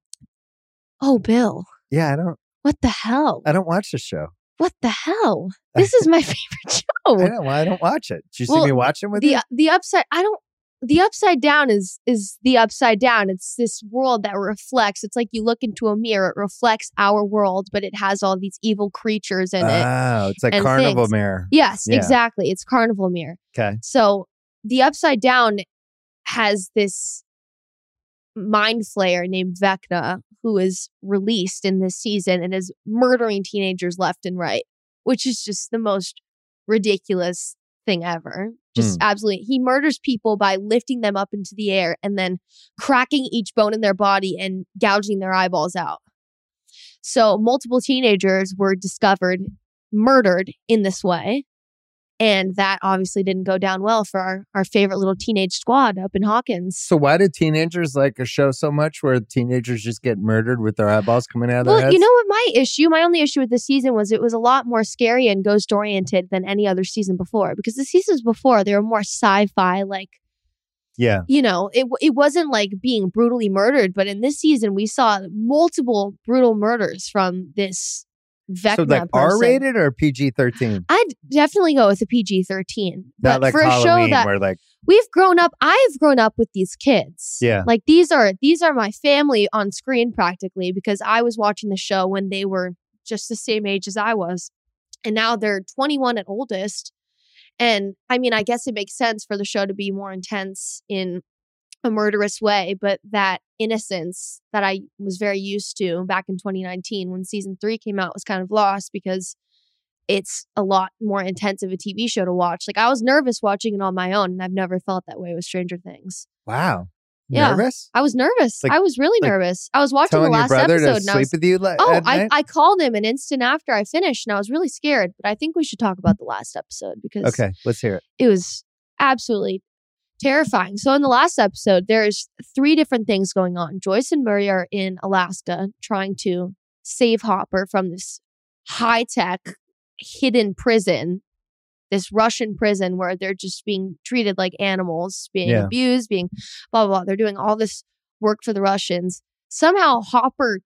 Oh, Bill, Yeah, I don't. what the hell? I don't watch the show. What the hell? [LAUGHS] This is my [LAUGHS] favorite show. I know. Why I don't watch it. Did you see me watching with the you? the upside i don't the upside down is is the upside down it's this world that reflects it's like you look into a mirror it reflects our world but it has all these evil creatures in it Oh, it's like Carnival things. Mirror. yes yeah. exactly it's carnival mirror Okay. so the upside down has this mind flayer named vecna who is released in this season and is murdering teenagers left and right which is just the most ridiculous thing ever just mm. absolutely he murders people by lifting them up into the air and then cracking each bone in their body and gouging their eyeballs out. So multiple teenagers were discovered murdered in this way and that obviously didn't go down well for our, our favorite little teenage squad up in Hawkins. So why do teenagers like a show so much where teenagers just get murdered with their eyeballs coming out of their Well, heads? you know what my issue, my only issue with this season was it was a lot more scary and ghost oriented than any other season before because the seasons before they were more sci-fi like yeah. you know, it it wasn't like being brutally murdered, but in this season we saw multiple brutal murders from this Vecna So like. R rated or PG thirteen? I'd definitely go with a PG thirteen. Not like for a show Halloween that where like we've grown up, I've grown up with these kids. Yeah. like these are these are my family on screen practically because I was watching the show when they were just the same age as I was, and now they're twenty one at oldest. And I mean, I guess it makes sense for the show to be more intense in a murderous way, but that innocence that I was very used to back in 2019 when season three came out was kind of lost because it's a lot more intense of a TV show to watch. Like I was nervous watching it on my own, and I've never felt that way with Stranger Things. wow. Yeah. Nervous? I was nervous. Like- I was really like nervous. I was watching the last episode and I was with you li- Oh, I. I called him an instant after I finished and I was really scared, but I think we should talk about the last episode because Okay, let's hear it. it was absolutely terrifying. So in the last episode, there's three different things going on. Joyce and Murray are in Alaska trying to save Hopper from this high tech hidden prison, this Russian prison where they're just being treated like animals, being Yeah. abused, being blah, blah, blah. They're doing all this work for the Russians. Somehow Hopper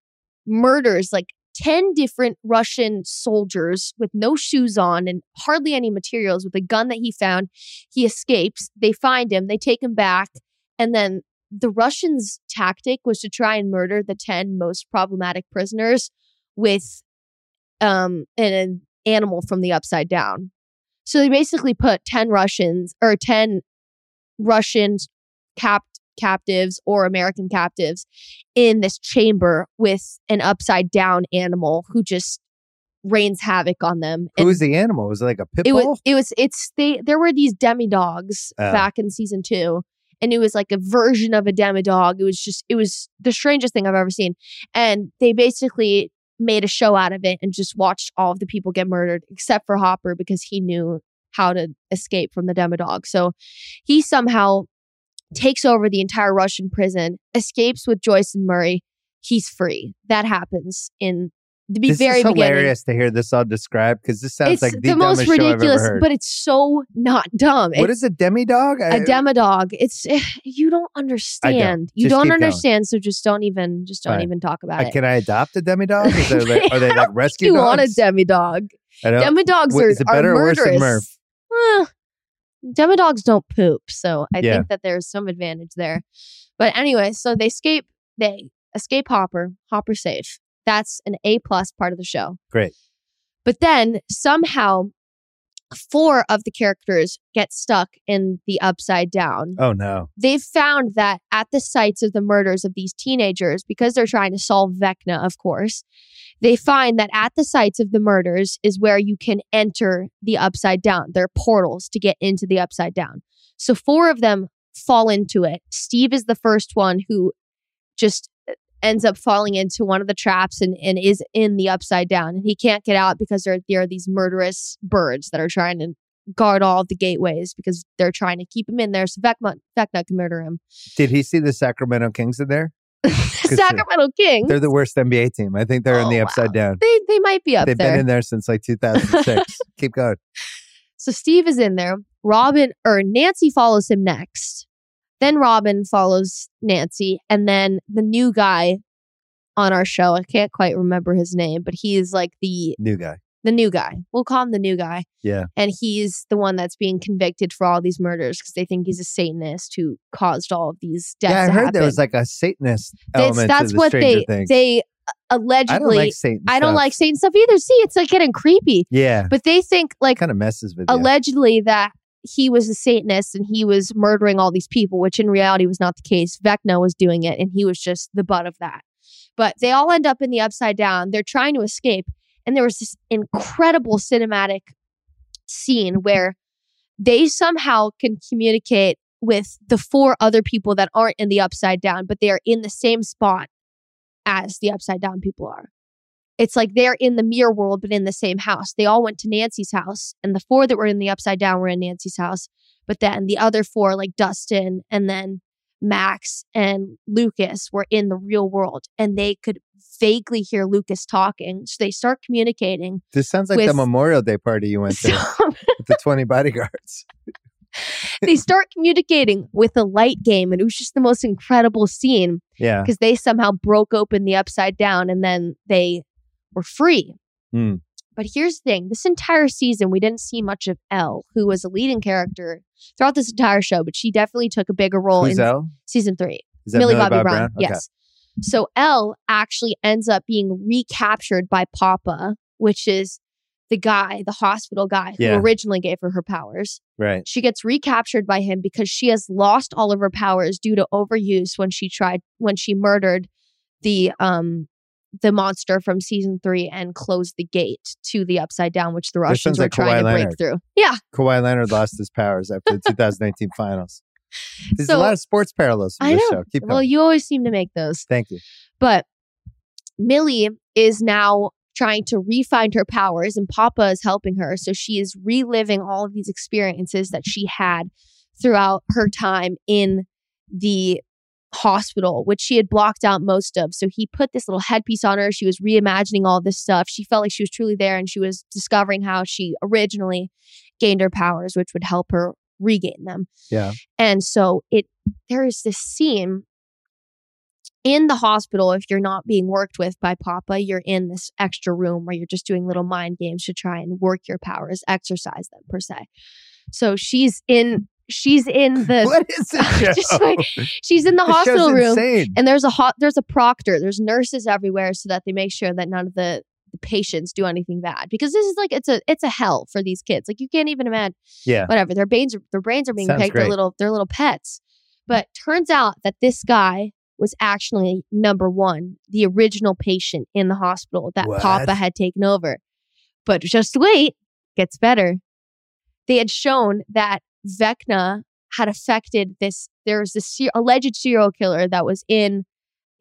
murders like 10 different Russian soldiers with no shoes on and hardly any materials with a gun that he found. He escapes. They find him, they take him back. And then the Russians' tactic was to try and murder the 10 most problematic prisoners with um, an, an animal from the upside down. So they basically put 10 Russians or 10 Russians capt captives or American captives in this chamber with an upside down animal who just rains havoc on them. Who And was the animal? Was it like a pit it bull? was it was it's they there were these demodogs Oh. back in season two. And it was like a version of a demodog. It was just it was the strangest thing I've ever seen. And they basically made a show out of it and just watched all of the people get murdered, except for Hopper because he knew how to escape from the demodog. So he somehow takes over the entire Russian prison, escapes with Joyce and Murray. He's free. That happens in the be this very is beginning hilarious to hear this all described because this sounds it's like the, the, most dumbest show I've ever ridiculous, heard. but it's so not dumb. what it's is a demodog? a uh, demodog. It's eh, you don't understand. You Just don't keep going. understand, so just don't even just don't Fine. even talk about I, it. can I adopt a demodog? Is there like, [LAUGHS] are they like rescue you dogs? want a demodog? I don't- Demodogs What- are, is it are better or worse murderous. than Murph? Eh, demodogs don't poop, so I Yeah. think that there's some advantage there. But anyway, so they escape. They escape Hopper. Hopper safe. That's an A plus part of the show. Great. But then somehow four of the characters get stuck in the upside down. Oh no. They've found that at the sites of the murders of these teenagers, because they're trying to solve Vecna, of course, they find that at the sites of the murders is where you can enter the upside down. There are portals to get into the upside down. So four of them fall into it. Steve is the first one who just ends up falling into one of the traps and, and is in the upside down. And he can't get out because there, there are these murderous birds that are trying to guard all of the gateways because they're trying to keep him in there so Vecna, Vecna can murder him. Did he see the Sacramento Kings in there? [LAUGHS] Sacramento Kings. They're the worst NBA team. I think they're in Oh, the wow. upside down. They, they might be up They've there. been in there since like [LAUGHS] 2006. Keep going. So Steve is in there. Robin or Nancy follows him next. Then Robin follows Nancy. And then the new guy on our show, I can't quite remember his name, but he is like the New guy. the new guy. We'll call him the new guy. Yeah. And he's the one that's being convicted for all these murders because they think he's a Satanist who caused all of these deaths. yeah, I heard there was like a Satanist That's- element that's to the what Stranger they Things. they uh, I allegedly don't like Satan. I don't stuff. like Satan stuff either. See, it's like getting creepy. Yeah, But they think like kind of messes with you. allegedly that he was a Satanist and he was murdering all these people, which in reality was not the case. Vecna was doing it and he was just the butt of that. But they all end up in the upside down. They're trying to escape. And there was this incredible cinematic scene where they somehow can communicate with the four other people that aren't in the upside down, but they are in the same spot as the upside down people are. It's like they're in the mirror world, but in the same house. They all went to Nancy's house, and the four that were in the upside down were in Nancy's house. But then the other four, like Dustin and then Max and Lucas, were in the real world, and they could vaguely hear Lucas talking. So they start communicating. this sounds like the Memorial Day party you went to [LAUGHS] with the 20 bodyguards. [LAUGHS] they start communicating with the light game, and it was just the most incredible scene Yeah. because they somehow broke open the upside down and then they were free. Hmm. But here's the thing this entire season, we didn't see much of Elle, who was a leading character throughout this entire show, but she definitely took a bigger role Who's in Elle? season three. Is that Millie Bobby, Brown. Okay. Yes. So Elle actually ends up being recaptured by Papa, which is the guy, the hospital guy who Yeah. originally gave her her powers. Right. She gets recaptured by him because she has lost all of her powers due to overuse when she tried when she murdered the um the monster from season three and closed the gate to the upside down, which the Russians were like trying Kawhi to break through. Yeah. Kawhi Leonard lost [LAUGHS] his powers after the 2019 finals. There's So- a lot of sports parallels from I this know. show. Keep Well, you always seem to make those. Thank you. But Millie is now trying to re-find her powers and Papa is helping her. So she is reliving all of these experiences that she had throughout her time in the hospital, which she had blocked out most of. So he put this little headpiece on her. She was reimagining all this stuff. She felt like she was truly there and she was discovering how she originally gained her powers, which would help her regain them. Yeah. And so it there is this scene in the hospital if you're not being worked with by Papa, you're in this extra room where you're just doing little mind games to try and work your powers, exercise them per se. So she's in she's in [LAUGHS] the what is this? [LAUGHS] Just like- she's in the hospital room Insane. and there's a hot there's a proctor, there's nurses everywhere so that they make sure that none of the patients do anything bad because this is like it's a it's a hell for these kids. Like you can't even imagine yeah. whatever their brains are, their brains are being Sounds picked. They're little they're little pets. But turns out that this guy was actually number one, the original patient in the hospital that What? Papa had taken over. But just wait, gets better. They had shown that Vecna had affected this. There was this alleged serial killer that was in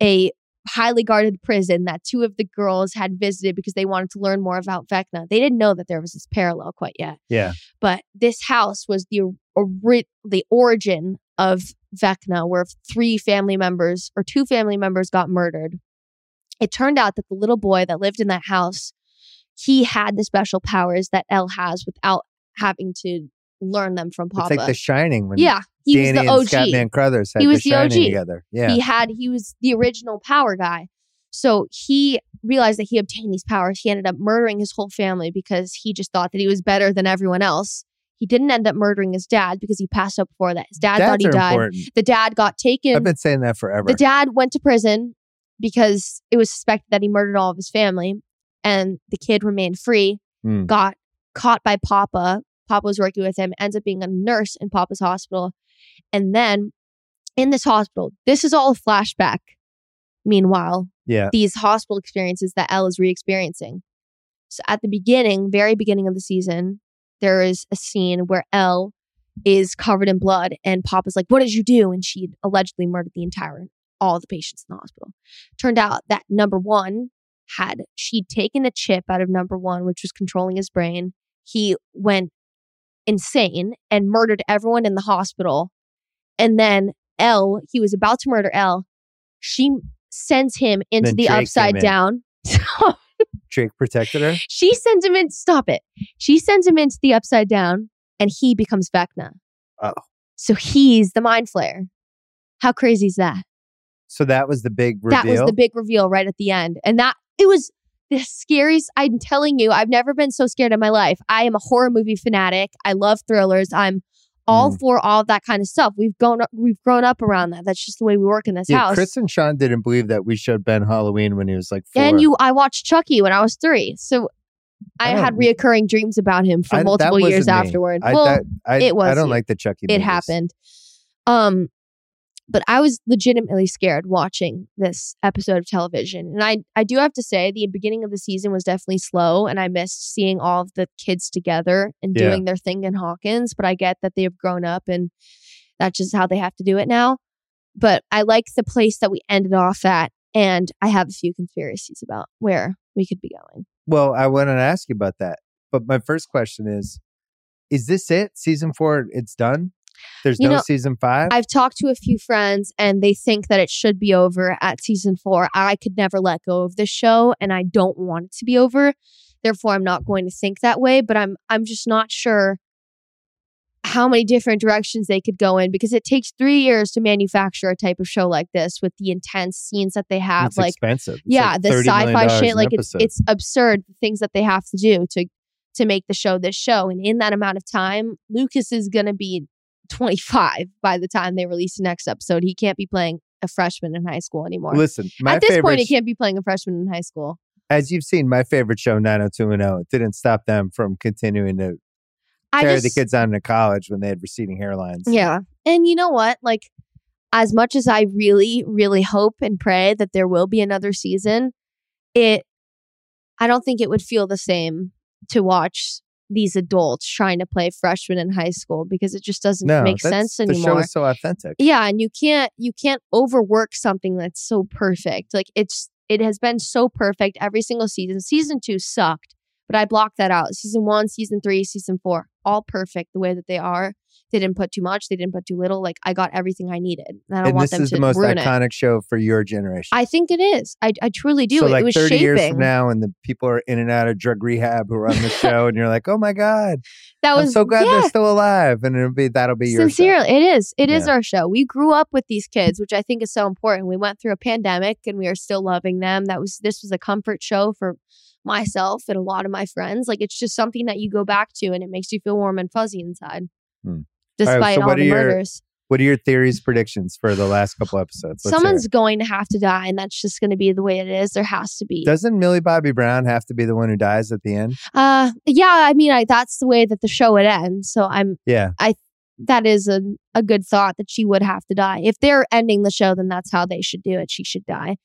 a highly guarded prison that two of the girls had visited because they wanted to learn more about Vecna. They didn't know that there was this parallel quite yet Yeah. but this house was the ori- the origin of Vecna, where three family members or two family members got murdered. It turned out that the little boy that lived in that house, he had the special powers that Elle has without having to learn them from Papa. It's like The Shining when yeah, he Danny was the and OG. Scatman Crothers had He was The the OG. together. Yeah. He had he was the original power guy. So he realized that he obtained these powers. He ended up murdering his whole family because he just thought that he was better than everyone else. He didn't end up murdering his dad because he passed up before that. His dad thought Dads he died. important. The dad got taken. I've been saying that forever. The dad went to prison because it was suspected that he murdered all of his family, and the kid remained free. Hmm. Got caught by Papa. Papa was working with him. Ends up being a nurse in Papa's hospital, and then in this hospital, this is all a flashback. Meanwhile, Yeah. these hospital experiences that Elle is re-experiencing. So at the beginning, very beginning of the season, there is a scene where Elle is covered in blood and Papa's like, What did you do? And she'd allegedly murdered the entire all the patients in the hospital. Turned out that number one had she'd taken a chip out of number one, which was controlling his brain. He went insane and murdered everyone in the hospital. And then Elle, he was about to murder Elle. She sends him into Then the Drake upside came in. down. [LAUGHS] Drake protected her. she sends him in. Stop it. She sends him into the upside down, and he becomes Vecna. Oh. So he's the mind flayer. How crazy is that? So that was the big reveal. That was the big reveal right at the end, and that it was the scariest. I'm telling you, I've never been so scared in my life. I am a horror movie fanatic. I love thrillers. I'm all Mm. for all that kind of stuff. We've grown up. We've grown up around that. That's just the way we work in this yeah, house. Chris and Sean didn't believe that we showed Ben Halloween when he was like four. and you, I watched Chucky when I was three, so I, I had don't- reoccurring dreams about him for I- multiple years me. afterward. I, well, that, I, it was I don't you. like the Chucky. it movies. happened. Um, but I was legitimately scared watching this episode of television, and I I do have to say the beginning of the season was definitely slow, and I missed seeing all of the kids together and Yeah. doing their thing in Hawkins. But I get that they've grown up, and that's just how they have to do it now. But I like the place that we ended off at, and I have a few conspiracies about where we could be going. Well, I wanted to ask you about that, but my first question is: Is this it? Season four? It's done. There's You no know, season five. I've talked to a few friends and they think that it should be over at season four. I could never let go of this show and I don't want it to be over. Therefore, I'm not going to think that way, but I'm I'm just not sure how many different directions they could go in because it takes three years to manufacture a type of show like this with the intense scenes that they have. it's like expensive. It's yeah, like the sci-fi shit, like it's it's absurd the things that they have to do to to make the show this show. And in that amount of time, Lucas is gonna be 25 [LAUGHS] by the time they release the next episode. He can't be playing a freshman in high school anymore. Listen, my At this point, he can't be playing a freshman in high school. as you've seen, my favorite show, 90210, it didn't stop them from continuing to I carry just, the kids on to college when they had receding hairlines. Yeah. And you know what? Like, as much as I really, really hope and pray that there will be another season, it, I don't think it would feel the same to watch these adults trying to play freshmen in high school because it just doesn't No, make sense The show anymore. is so authentic. yeah. And you can't, you can't overwork something that's so perfect. Like, it's, it has been so perfect every single season. Season two sucked, but I blocked that out. Season one, season three, season four, all perfect the way that they are. They didn't put too much. They didn't put too little. Like I got everything I needed. And I don't And want this them is to the most ruin it. iconic show for your generation. I think it is. I, I truly do. so it, like it was 30 shaping. years from now and the people are in and out of drug rehab who are on the [LAUGHS] show and you're like oh my god that was i'm so glad yeah, they're still alive and it'll be that'll be your show. Sincerely, it is. It is Yeah. our show. We grew up with these kids, which I think is so important. We went through a pandemic and we are still loving them. That was this was a comfort show for myself and a lot of my friends. Like it's just something that you go back to and it makes you feel warm and fuzzy inside. Hmm. All right, Despite so all the are your- murders. what are your theories predictions for the last couple episodes Let's Someone's going to have to die, and that's just going to be the way it is. There has to be. doesn't millie bobby brown have to be the one who dies at the end uh, yeah. I mean, I, that's the way that the show would end. So I'm. yeah I That is a a good thought that she would have to die. If they're ending the show, then that's how they should do it. She should die,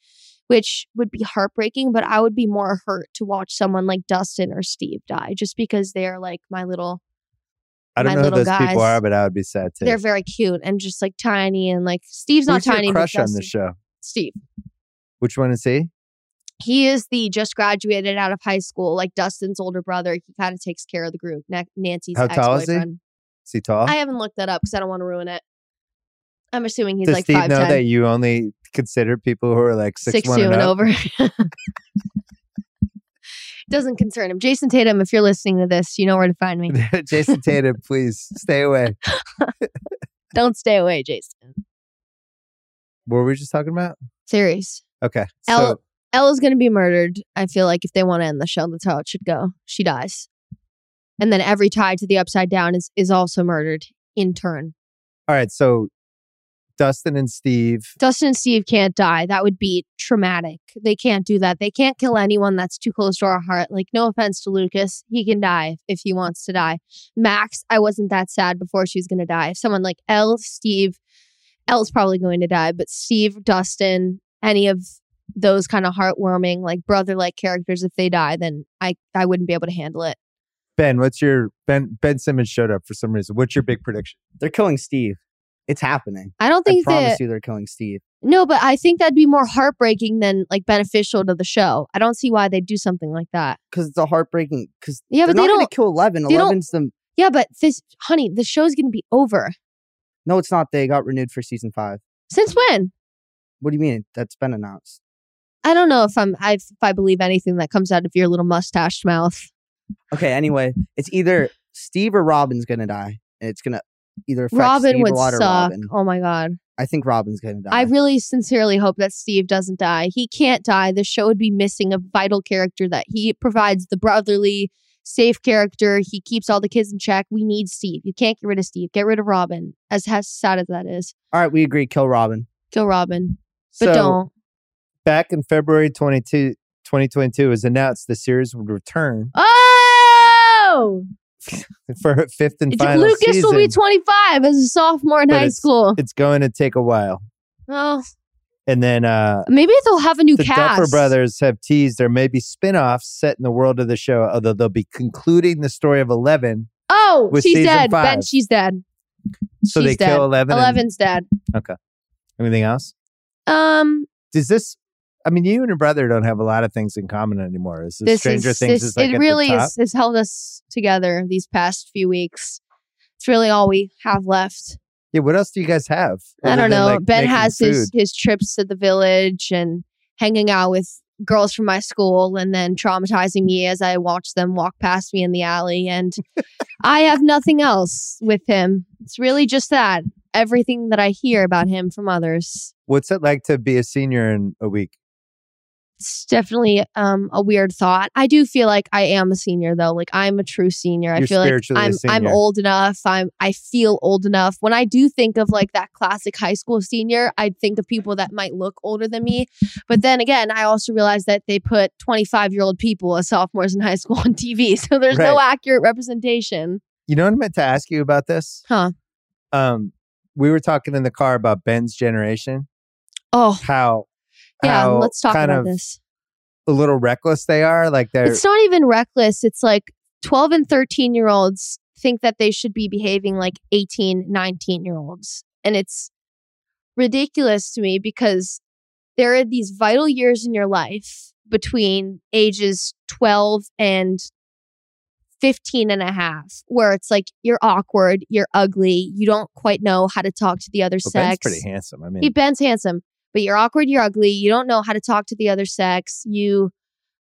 which would be heartbreaking. But I would be more hurt to watch someone like Dustin or Steve die, just because they're like my little. i don't My know who little those people guys. are but i would be sad too They're very cute and just like tiny and like Steve's not Who's your tiny. crush on the show Steve. which one is he He is the just graduated out of high school, like Dustin's older brother. He kind of takes care of the group. Na- Nancy's How tall is he? is he tall I haven't looked that up because I don't want to ruin it. I'm assuming he's does like steve five know ten, that you only consider people who are like six, six one two and, and over. [LAUGHS] Doesn't concern him. Jayson Tatum, if you're listening to this, you know where to find me. [LAUGHS] jayson tatum [LAUGHS] please stay away Don't stay away, Jayson. what were we just talking about Series. okay Elle, so Ella's going to be murdered. I feel like if they want to end the show, that's how it should go. She dies. And then every tie to the upside down is, is also murdered in turn. All right, so Dustin and Steve. Dustin and Steve can't die. That would be traumatic. They can't do that. They can't kill anyone that's too close to our heart. Like, no offense to Lucas. He can die if he wants to die. Max, I wasn't that sad before she was going to die. If someone like Elle, Steve, Elle's probably going to die, but Steve, Dustin, any of those kind of heartwarming, like brother like characters, if they die, then I, I wouldn't be able to handle it. Ben, what's your Ben Ben Simmons showed up for some reason. What's your big prediction? They're killing Steve. It's happening. I don't think I promise that you they're killing Steve. No, but I think that'd be more heartbreaking than like beneficial to the show. I don't see why they'd do something like that. Because it's a heartbreaking. Because Yeah, they're but they don't. kill Eleven. 11's the. Yeah, but this, honey, the show's gonna be over. No, it's not. They got renewed for season five. Since when? What do you mean? That's been announced. I don't know if I'm. I if I believe anything that comes out of your little mustached mouth. Okay. Anyway, it's either Steve or Robin's going to die, and it's going to either affect Robin Steve would or suck. Robin. Oh my god. I think Robin's going to die. I really sincerely hope that Steve doesn't die. He can't die. The show would be missing a vital character that he provides the brotherly, safe character. He keeps all the kids in check. We need Steve. You can't get rid of Steve. Get rid of Robin. As, as sad as that is. All right, we agree. Kill Robin. Kill Robin. But so don't. back in February 22, 2022, it was announced the series would return Oh! [LAUGHS] for fifth and final Lucas season. will be 25 as a sophomore in But high it's- school. it's going to take a while. Oh, And then uh, maybe they'll have a new cast. the cast. Duffer Brothers have teased there may be spin-offs set in the world of the show, although they'll be concluding the story of Eleven. Oh, she's dead. Ben, she's dead. So She's they dead. kill Eleven. and- Eleven's dead. Okay. Anything else? Um, Does this? I mean, you and your brother don't have a lot of things in common anymore. Is this, this Stranger is Things this, is like it really is, has held us together these past few weeks. It's really all we have left. Yeah. What else do you guys have? I don't know. like, ben has his his trips to the village and hanging out with girls from my school and then traumatizing me as I watch them walk past me in the alley and I have nothing else with him. It's really just that. Everything that I hear about him from others. What's it like to be a senior in a week? It's definitely um, a weird thought. I do feel like I am a senior though. Like I'm a true senior. I You're feel like I'm I'm old enough. I'm I feel old enough. When I do think of like that classic high school senior, I think of people that might look older than me. But then again, I also realize that they put 25 year old people as sophomores in high school on TV, [LAUGHS] so there's no accurate representation. You know what I meant to ask you about this? Huh. Um, we were talking in the car about Ben's generation, Oh how yeah, let's talk about this. a little reckless they are. Like they're It's not even reckless. It's like 12 and 13 year olds think that they should be behaving like 18, 19 year olds. And it's ridiculous to me because there are these vital years in your life between ages 12 and 15 and a half where it's like you're awkward, you're ugly, you don't quite know how to talk to the other well, Ben's sex. pretty handsome. I mean, He Ben's handsome, but you're awkward, you're ugly, you don't know how to talk to the other sex. You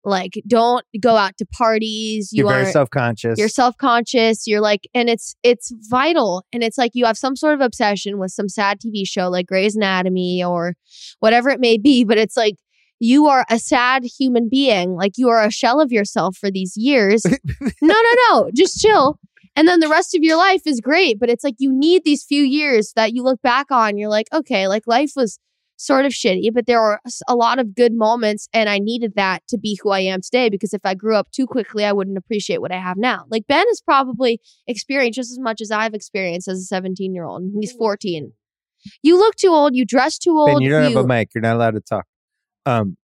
like don't go out to parties. You you're very aren't self conscious. you're self-conscious. You're like and it's it's vital. And it's like you have some sort of obsession with some sad TV show like Grey's Anatomy or whatever it may be, but it's like you are a sad human being. Like you are a shell of yourself for these years. [LAUGHS] no, no, no. Just chill. And then the rest of your life is great, but it's like you need these few years that you look back on. You're like, okay, like life was sort of shitty, but there were a lot of good moments, and I needed that to be who I am today. Because if I grew up too quickly, I wouldn't appreciate what I have now. Like Ben has probably experienced just as much as I've experienced as a 17 year old, and he's 14. You look too old. You dress too old. Ben, you don't have a mic. You're not allowed to talk. Um,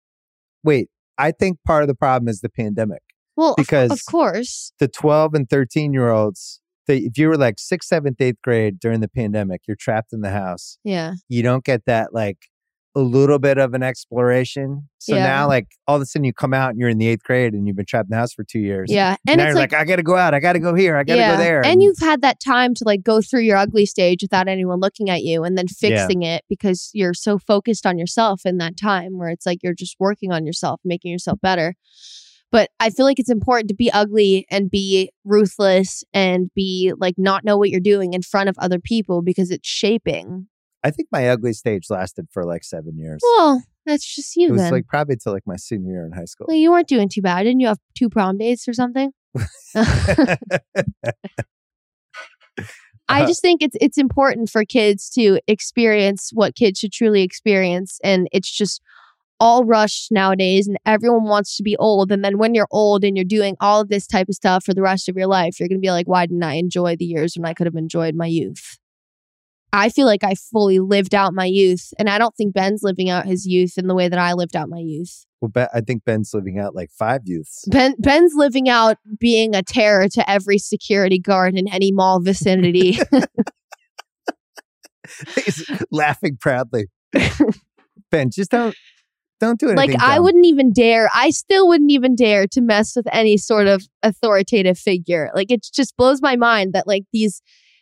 wait. I think part of the problem is the pandemic well, because of course, the 12 and 13 year olds. They, if you were like sixth, seventh, eighth grade during the pandemic, you're trapped in the house. yeah. You don't get that like a little bit of an exploration. So Yeah. now, like all of a sudden, you come out and you're in the eighth grade and you've been trapped in the house for two years. Yeah. And now it's you're like, like, I got to go out. I got to go here. I got to go there. And you've had that time to like go through your ugly stage without anyone looking at you and then Yeah. fixing it because you're so focused on yourself in that time where it's like you're just working on yourself, making yourself better. But I feel like it's important to be ugly and be ruthless and be like not know what you're doing in front of other people because it's shaping. I think my ugly stage lasted for like seven years. Well, that's just you it was then. like probably till like my senior year in high school. well, you weren't doing too bad. Didn't you have two prom dates or something? [LAUGHS] [LAUGHS] I uh, just think it's it's important for kids to experience what kids should truly experience, and it's just all rushed nowadays, and everyone wants to be old. And then when you're old and you're doing all of this type of stuff for the rest of your life, you're gonna be like, why didn't I enjoy the years when I could have enjoyed my youth? I feel like I fully lived out my youth, and I don't think Ben's living out his youth in the way that I lived out my youth. Well, ben, I think Ben's living out like five youths. Ben Ben's living out being a terror to every security guard in any mall vicinity. [LAUGHS] He's laughing proudly. ben, just don't don't do it. like I dumb. wouldn't even dare. I still wouldn't even dare to mess with any sort of authoritative figure. Like it just blows my mind that like these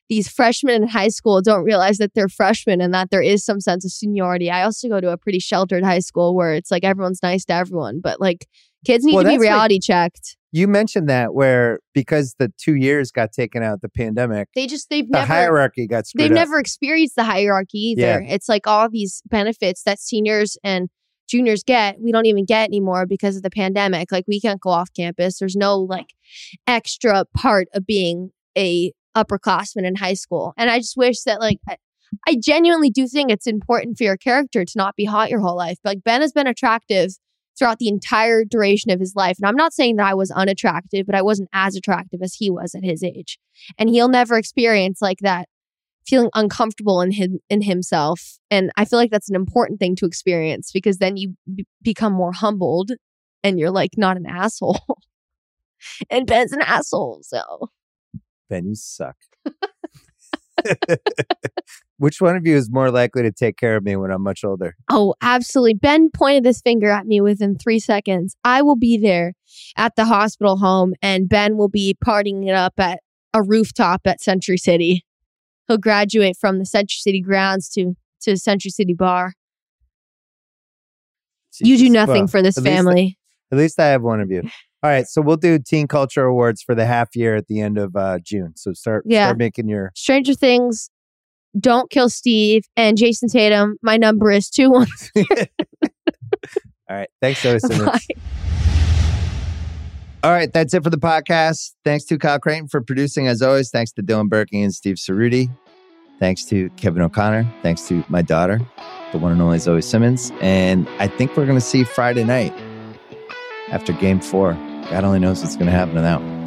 these freshmen in high school don't realize that they're freshmen and that there is some sense of seniority. I also go to a pretty sheltered high school where it's like everyone's nice to everyone, but like kids need Well, to be that's like- reality checked. You mentioned that where because the two years got taken out the pandemic, They just they've the never hierarchy got they've up. never experienced the hierarchy either. It's like all these benefits that seniors and juniors get, we don't even get anymore because of the pandemic. Like we can't go off campus. There's no like extra part of being a upperclassman in high school. And I just wish that like I, I genuinely do think it's important for your character to not be hot your whole life. But like Ben has been attractive throughout the entire duration of his life. And I'm not saying that I was unattractive, but I wasn't as attractive as he was at his age. And he'll never experience like that feeling uncomfortable in him in himself and i feel like that's an important thing to experience because then you b- become more humbled and you're like not an asshole [LAUGHS] and ben's an asshole so Ben, you suck. [LAUGHS] Which one of you is more likely to take care of me when I'm much older? oh absolutely ben pointed this finger at me within three seconds i will be there at the hospital home and ben will be partying it up at a rooftop at century city he'll graduate from the century city grounds to to century city bar you do nothing Well, for this at least- family At least I have one of you. All right, so we'll do Teen Culture Awards for the half year at the end of uh, June. So start Yeah. start making your. Stranger Things, Don't Kill Steve, and Jayson Tatum. My number is two one. [LAUGHS] All right, thanks, Zoe Simmons. All right, that's it for the podcast. Thanks to Kyle Crichton for producing, as always. Thanks to Dylan Berkey and Steve Cerruti. Thanks to Kevin O'Connor. Thanks to my daughter, the one and only Zoe Simmons. And I think we're going to see Friday night after game four. God only knows what's going to happen to that one.